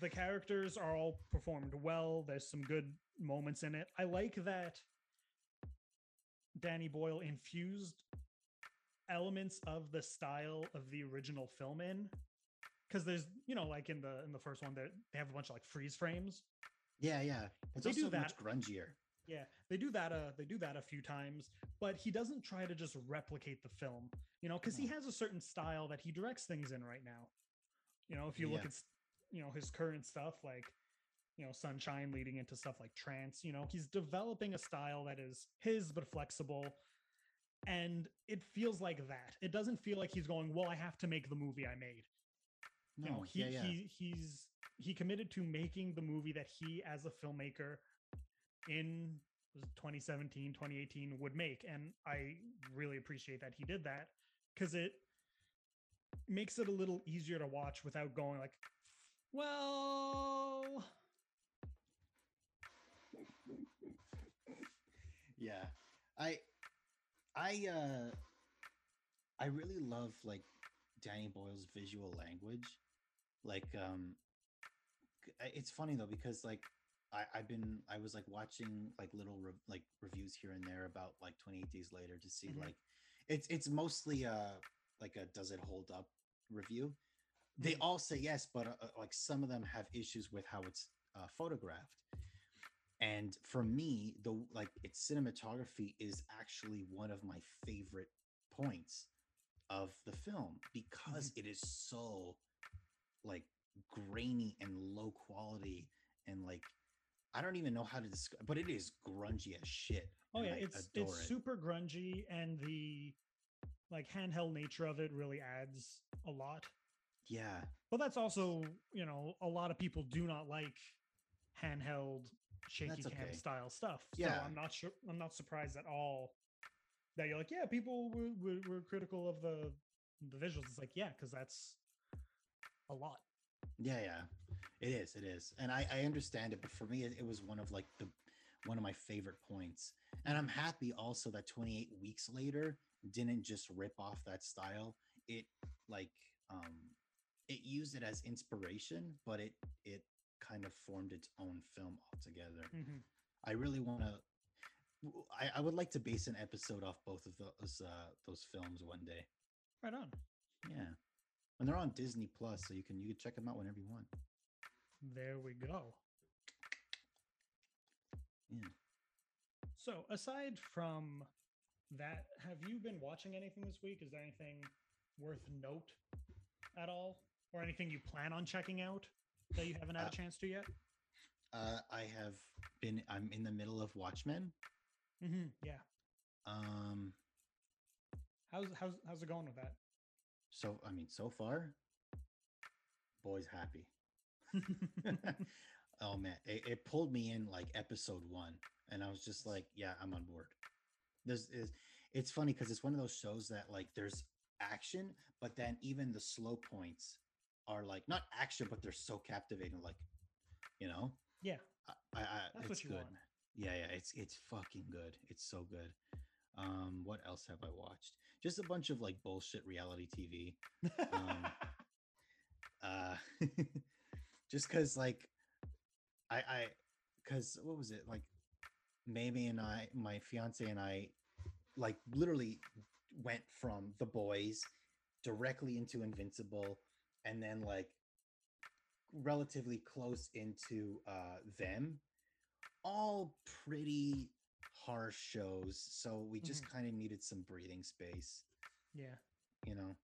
the characters are all performed well. There's some good moments in it. I like that Danny Boyle infused elements of the style of the original film in because there's you know like in the in the first one they they have a bunch of like freeze frames yeah, yeah. It's They do also much that. grungier. yeah, they do that. Uh, they do that a few times, but he doesn't try to just replicate the film, you know, because he has a certain style that he directs things in right now. You know, if you look at, you know, his current stuff, like, you know, Sunshine leading into stuff like trance, you know, he's developing a style that is his but flexible, and it feels like that. It doesn't feel like he's going, well, I have to make the movie I made No, you know he, yeah, yeah. he he's he committed to making the movie that he as a filmmaker in was it 2017 2018 would make and i really appreciate that he did that because it makes it a little easier to watch without going like well yeah i i uh i really love like danny boyle's visual language like um it's funny though because like I, I've been I was like watching like little re- like reviews here and there about like 28 days later to see Mhm. like it's it's mostly uh like a does it hold up review. They Mhm. all say yes, but uh, uh, like some of them have issues with how it's uh, photographed. And for me, the like its cinematography is actually one of my favorite points of the film because mm-hmm. it is so like grainy and low quality and like I don't even know how to describe, but it is grungy as shit. oh yeah it's it's it. super grungy and the like handheld nature of it really adds a lot Yeah, But that's also, you know, a lot of people do not like handheld shaky That's cam okay. style stuff. So Yeah. I'm not sure. I'm not surprised at all that you're like, yeah, people were, were, were critical of the the visuals. It's like, yeah, because that's a lot. yeah, yeah. It is, it is, and I I understand it, but for me, it, it was one of like the one of my favorite points, and I'm happy also that 28 weeks later didn't just rip off that style. It like um it used it as inspiration, but it it kind of formed its own film altogether. Mhm. I really want to. I, I would like to base an episode off both of those uh, those films one day. Right on. Yeah, and they're on Disney Plus, so you can you can check them out whenever you want. There we go. Yeah. So, aside from that, have you been watching anything this week? Is there anything worth note at all, or anything you plan on checking out that you haven't had Uh, a chance to yet? Uh, I have been. I'm in the middle of Watchmen. Mm-hmm. Yeah. Um, How's how's how's it going with that? so I mean, so far, boys happy. oh man, it, it pulled me in like episode one, and I was just like, yeah, I'm on board. This is it's funny because it's one of those shows that like there's action, but then even the slow points are like not action, but they're so captivating. Like, you know, yeah. I, I, That's what it's you good. want. Yeah, yeah, it's it's fucking good. It's so good. Um, what else have I watched? Just a bunch of like bullshit reality TV. Um, uh, just because like I I because what was it like? Mamie and I, my fiance and I, like literally went from The Boys directly into Invincible, and then like relatively close into uh them all pretty harsh shows so we just kind of needed some breathing space yeah. you know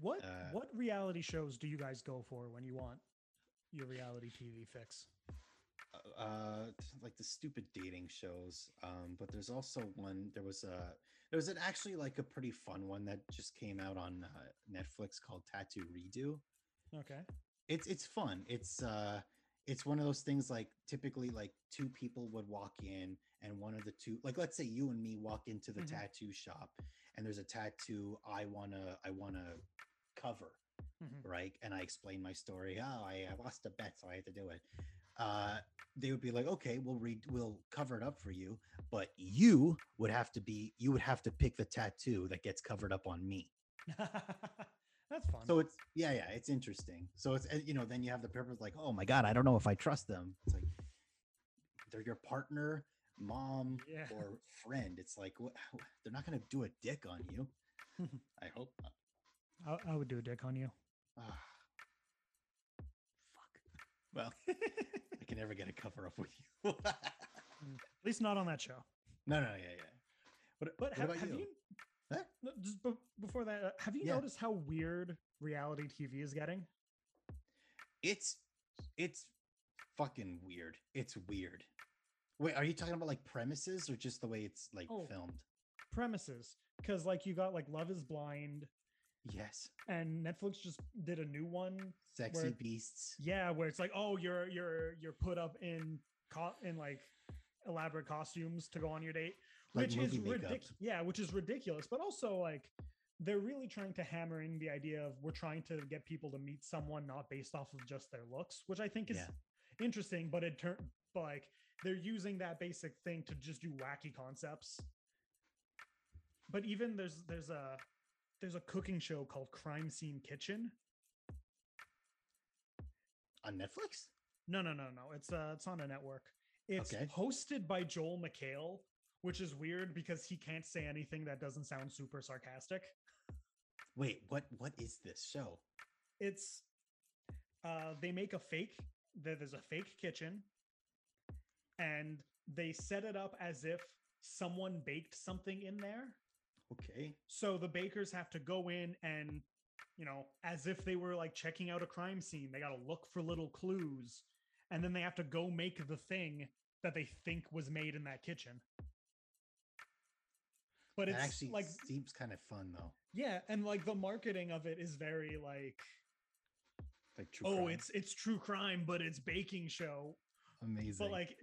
What Uh, what reality shows do you guys go for when you want your reality TV fix? uh, uh like the stupid dating shows um but there's also one there was a there was an actually like a pretty fun one that just came out on uh, netflix called tattoo redo Okay. it's it's fun it's uh it's one of those things like typically like two people would walk in and one of the two like let's say you and me walk into the Mhm. tattoo shop and there's a tattoo i want to i want to cover Mhm. right and i explain my story oh I, I lost a bet so i had to do it uh they would be like okay we'll read we'll cover it up for you but you would have to be you would have to pick the tattoo that gets covered up on me That's fun. so it's yeah, yeah, it's interesting. So it's you know, then you have the purpose like, oh my god, I don't know if I trust them. It's like they're your partner, mom, Yeah. or friend. It's like what they're not gonna do a dick on you. I hope. I, I would do a dick on you. Fuck. Well, I can never get a cover up with you. At least not on that show. no, no, yeah, yeah. What, But what have, about have you? you? Huh? no, just be- before that, uh, have you Yeah. noticed how weird reality TV is getting? It's it's fucking weird. It's weird. Wait, are you talking about like premises or just the way it's like Oh. filmed? Premises, because like you got like Love Is Blind, Yes. and Netflix just did a new one. Sexy Where- beasts. Yeah, where it's like, oh, you're you're you're put up in co- in like elaborate costumes to go on your date, Like which is ridiculous. Yeah, which is ridiculous, but also like they're really trying to hammer in the idea of we're trying to get people to meet someone not based off of just their looks, which I think is Yeah. interesting. But it turn but like they're using that basic thing to just do wacky concepts. But even there's there's a there's a cooking show called Crime Scene Kitchen. On Netflix? No, no, no, no. It's uh it's on a network. It's Okay. hosted by Joel McHale, which is weird because he can't say anything that doesn't sound super sarcastic. Wait, what what is this show? It's uh they make a fake there's a fake kitchen and they set it up as if someone baked something in there. Okay. So the bakers have to go in and, you know, as if they were like checking out a crime scene, they got to look for little clues. And then they have to go make the thing that they think was made in that kitchen. But That it's actually like, seems kind of fun though. yeah. And like the marketing of it is very like, Like true. oh, crime. it's it's true crime, but it's baking show. amazing. But like,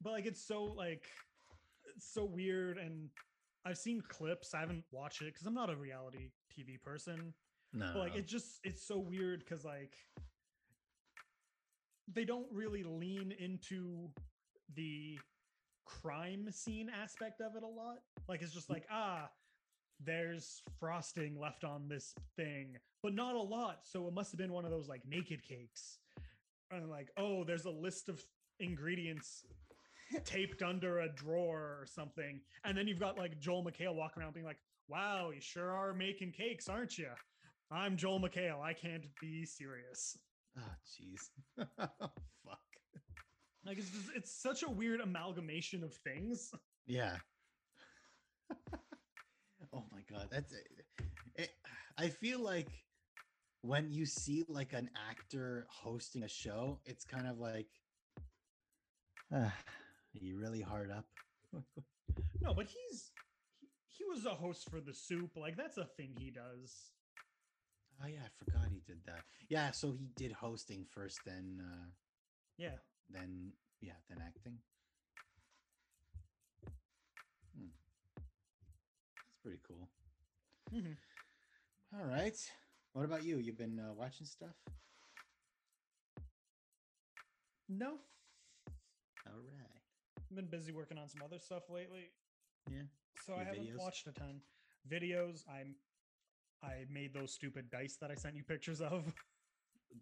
but like it's so like, it's so weird. And I've seen clips. I haven't watched it because I'm not a reality TV person. no, but like it just it's so weird because like they don't really lean into the crime scene aspect of it a lot. Like it's just like ah there's frosting left on this thing. But not a lot. So it must have been one of those like naked cakes. And like oh there's a list of ingredients taped under a drawer or something and then you've got like joel mchale walking around being like wow you sure are making cakes aren't you I'm Joel McHale. I can't be serious. Oh, jeez. Fuck. Like it's just, it's such a weird amalgamation of things. Yeah. oh my god, that's it, it. I feel like when you see like an actor hosting a show, it's kind of like, uh, are you really hard up? No, but he's he, he was a host for the soup. Like that's a thing he does. Oh yeah, I forgot he did that. Yeah, so he did hosting first, then uh, Yeah. then yeah, then acting. Hmm. That's pretty cool. Mhm. All right. What about you? You've been uh, watching stuff? No, All right. I've been busy working on some other stuff lately, Yeah. so I haven't videos? watched a ton. Videos. I'm. I made those stupid dice that I sent you pictures of.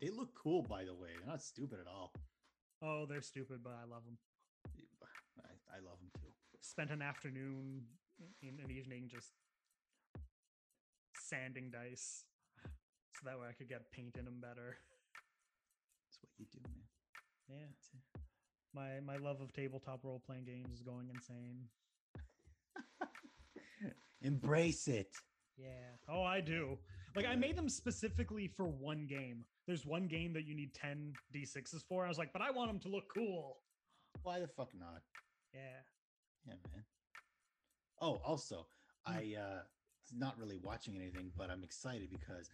They look cool, by the way. They're not stupid at all. Oh, they're stupid, but I love them. I, I love them too. Spent an afternoon in an evening just sanding dice, so that way I could get paint in them better. That's what you do, man. Yeah. My my love of tabletop role playing games is going insane. Embrace it. Yeah. Oh, I do. Like I made them specifically for one game. There's one game that you need 10 D6s for. I was like, but I want them to look cool. Why the fuck not? Yeah. Yeah, man. Oh, also, Hmm. I uh not really watching anything, but I'm excited because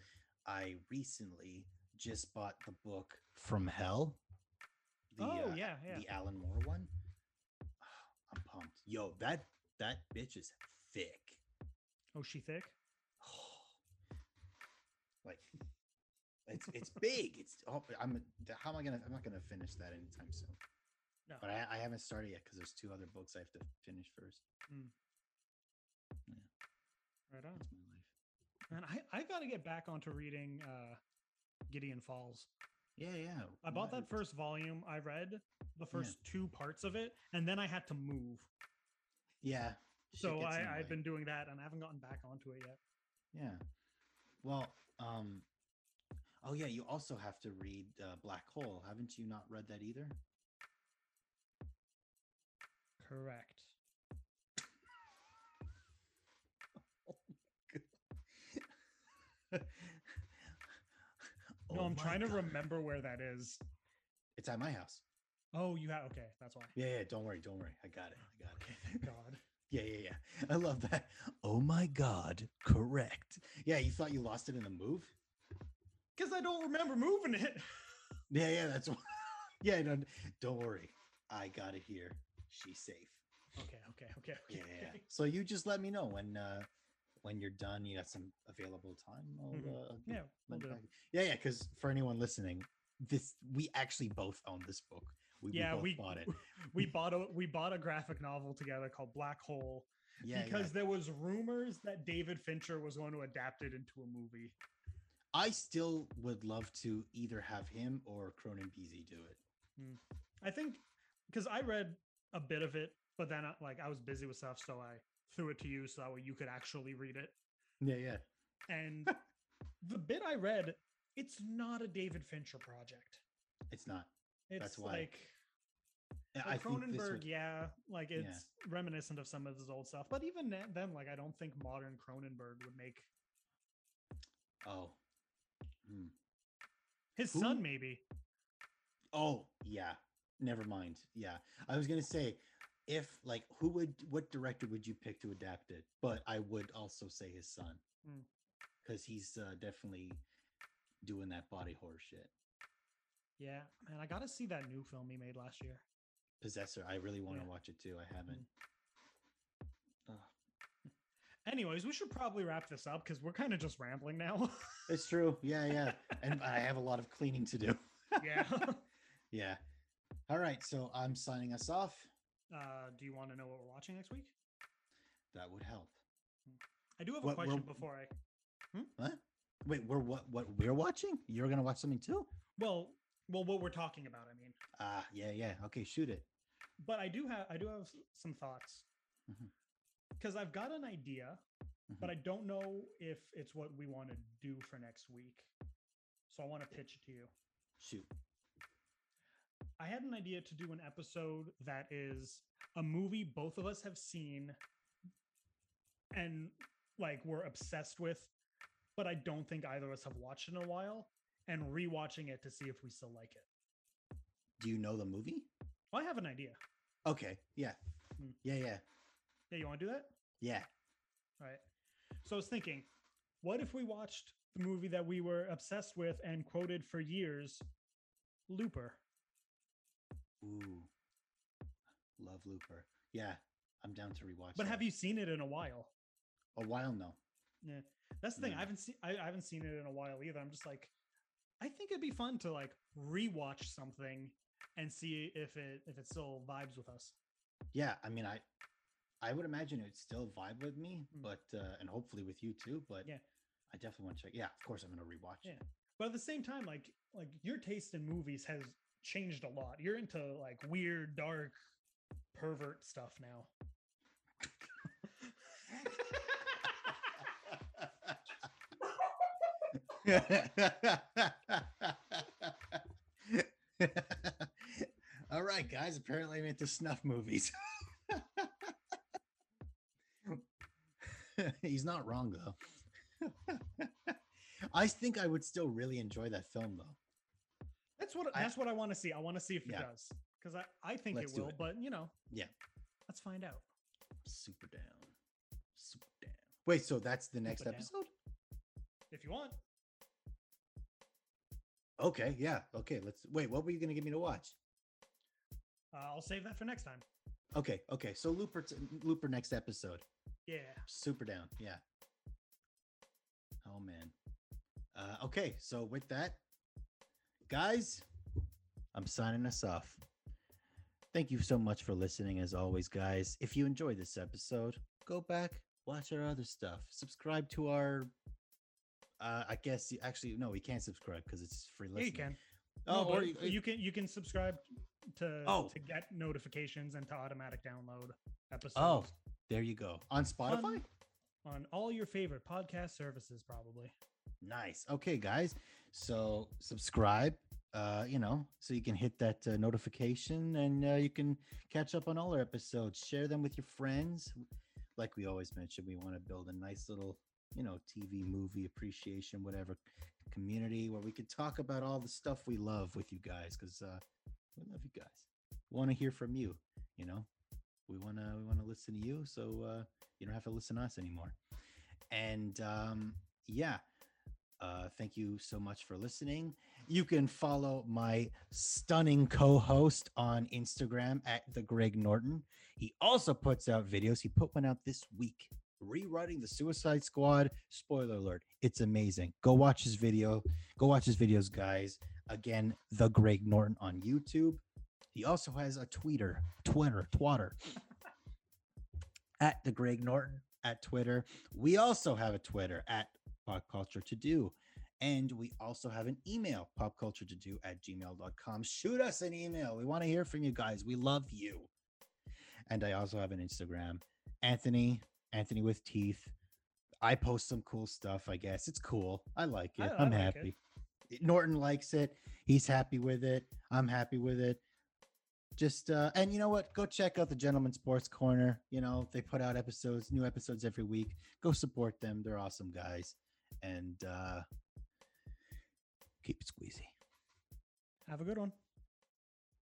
I recently just bought the book From Hell. The, oh, uh, yeah, yeah. the Alan Moore one. I'm pumped. Yo, that that bitch is thick. Oh, she thick? Oh, like it's it's big. It's oh, I'm how am I gonna I'm not gonna finish that anytime soon. No. But I, I haven't started yet because there's two other books I have to finish first. Yeah, Right on. That's my life. And I, I got to get back onto reading uh, Gideon Falls. Yeah, yeah. I bought that first volume. I read the first two parts of it, and then I had to move. Yeah. So gets in the I. I've been doing that, and I haven't gotten back onto it yet. Yeah. Well, um, oh yeah, you also have to read uh, Black Hole. Haven't you not read that either? Correct. No, Oh I'm trying to remember where that is. It's at my house. Oh, you have okay. That's why. Yeah, yeah. Don't worry, don't worry. I got it. I got it. Thank God. Yeah, yeah, yeah. I love that. Oh my God. Correct. Yeah, you thought you lost it in the move? Because I don't remember moving it. Yeah, yeah. That's why. yeah. Don't, don't worry. I got it here. She's safe. Okay, okay, okay, Yeah, okay. yeah. okay. So you just let me know when uh when you're done. You got some available time. Mhm. uh, Yeah, we'll let do. back- Yeah, yeah. Because for anyone listening, this we actually both own this book. We, we Yeah, both we bought it. we bought a we bought a graphic novel together called Black Hole Yeah, because yeah. there was rumors that David Fincher was going to adapt it into a movie. I still would love to either have him or Cronin Beasy do it. I think because I read a bit of it, but then I, like I was busy with stuff, so I threw it to you so that way you could actually read it. Yeah, yeah. And the bit I read, it's not a David Fincher project. It's not. It's That's why. like, I like Cronenberg, would- yeah, like Yeah. it's reminiscent of some of his old stuff. But even then, like I don't think modern Cronenberg would make Oh. Hmm. his Who? son maybe. Oh, yeah. Never mind. Yeah. I was gonna say if like who would what director would you pick to adapt it? But I would also say his son. Hmm. Because he's uh, definitely doing that body horror shit. Yeah, man, I got to see that new film he made last year. Possessor. I really want to Yeah. watch it too. I haven't. Ugh. Anyways, we should probably wrap this up because we're kind of just rambling now. It's true. Yeah, yeah. and I have a lot of cleaning to do. yeah. Yeah. All right. So I'm signing us off. Uh, do you want to know what we're watching next week? That would help. Hmm. I do have a What we're- question before I. Hmm? Hmm? What? Wait, we're what? What we're watching? You're gonna watch something too? Well, well, what we're talking about. I mean, Ah, yeah, yeah. Okay, shoot it. but I do have I do have some thoughts mm-hmm. because I've got an idea but mm-hmm. I don't know if it's what we want to do for next week. So I want to pitch it to you. Shoot. I had an idea to do an episode that is a movie both of us have seen and like we're obsessed with, but I don't think either of us have watched in a while, and rewatching it to see if we still like it. Do you know the movie? Well, I have an idea. Okay. Yeah. Hmm. Yeah. Yeah. Yeah, you want to do that? Yeah. All right. So I was thinking, what if we watched the movie that we were obsessed with and quoted for years, Looper? Ooh. Love Looper. Yeah. I'm down to rewatch. But that. have you seen it in a while? a while no. Yeah, that's the thing. No. I haven't seen. I, I haven't seen it in a while either. I'm just like, I think it'd be fun to like rewatch something and see if it if it still vibes with us. Yeah, I mean I I would imagine it still vibe with me, Mm. but uh and hopefully with you too, but Yeah. I definitely want to check. Yeah, of course I'm gonna rewatch. Yeah. But at the same time, like like your taste in movies has changed a lot. You're into like weird, dark, pervert stuff now. All right, guys. Apparently, I'm into snuff movies. He's not wrong, though. I think I would still really enjoy that film, though. That's what I- that's what I want to see. I want to see if it Yeah. does because I I think Let's it will. it. But you know, Yeah. let's find out. Super down. Super down. Wait, so that's the next down. episode? If you want, Okay, yeah. Okay, let's wait. What were you gonna get me to watch? uh, I'll save that for next time. Okay, okay. So Looper, t- Looper next episode. Yeah. Super down. Yeah. Oh man. Uh, okay, so with that, guys, I'm signing us off. Thank you so much for listening, as always, guys. If you enjoyed this episode, go back, watch our other stuff, subscribe to our. Uh, I guess you, actually no, we can't subscribe because it's free Yeah, you can. Oh, No, or you- you can you can subscribe to Oh. to get notifications and to automatic download episodes. Oh, there you go on Spotify. on, on all your favorite podcast services, probably. Nice. Okay, guys. So subscribe. Uh, you know, so you can hit that uh, notification and uh, you can catch up on all our episodes. Share them with your friends. Like we always mention, we want to build a nice little, you know, TV movie appreciation, whatever community where we can talk about all the stuff we love with you guys because uh, we love you guys. We want to hear from you. You know, we want to we want to listen to you, so uh, you don't have to listen to us anymore. And um, yeah, uh, thank you so much for listening. You can follow my stunning co-host on Instagram at the Greg Norton. He also puts out videos. He put one out this week, rewriting the Suicide Squad. Spoiler alert: it's amazing. Go watch his video. Go watch his videos, guys. Again, the Greg Norton on YouTube. He also has a tweeter, Twitter, Twatter, at the Greg Norton at Twitter. We also have a Twitter at Pop Culture To Do. And we also have an email, popculturetodo at gmail.com. Shoot us an email. We want to hear from you guys. We love you. And I also have an Instagram, Anthony, Anthony with teeth. I post some cool stuff, I guess. It's cool. I like it. I I'm like it. happy. Norton likes it. He's happy with it. I'm happy with it. Just uh and you know what? Go check out the Gentleman Sports Corner. You know, they put out episodes, new episodes every week. Go support them. They're awesome guys. And uh keep it squeezy. Have a good one.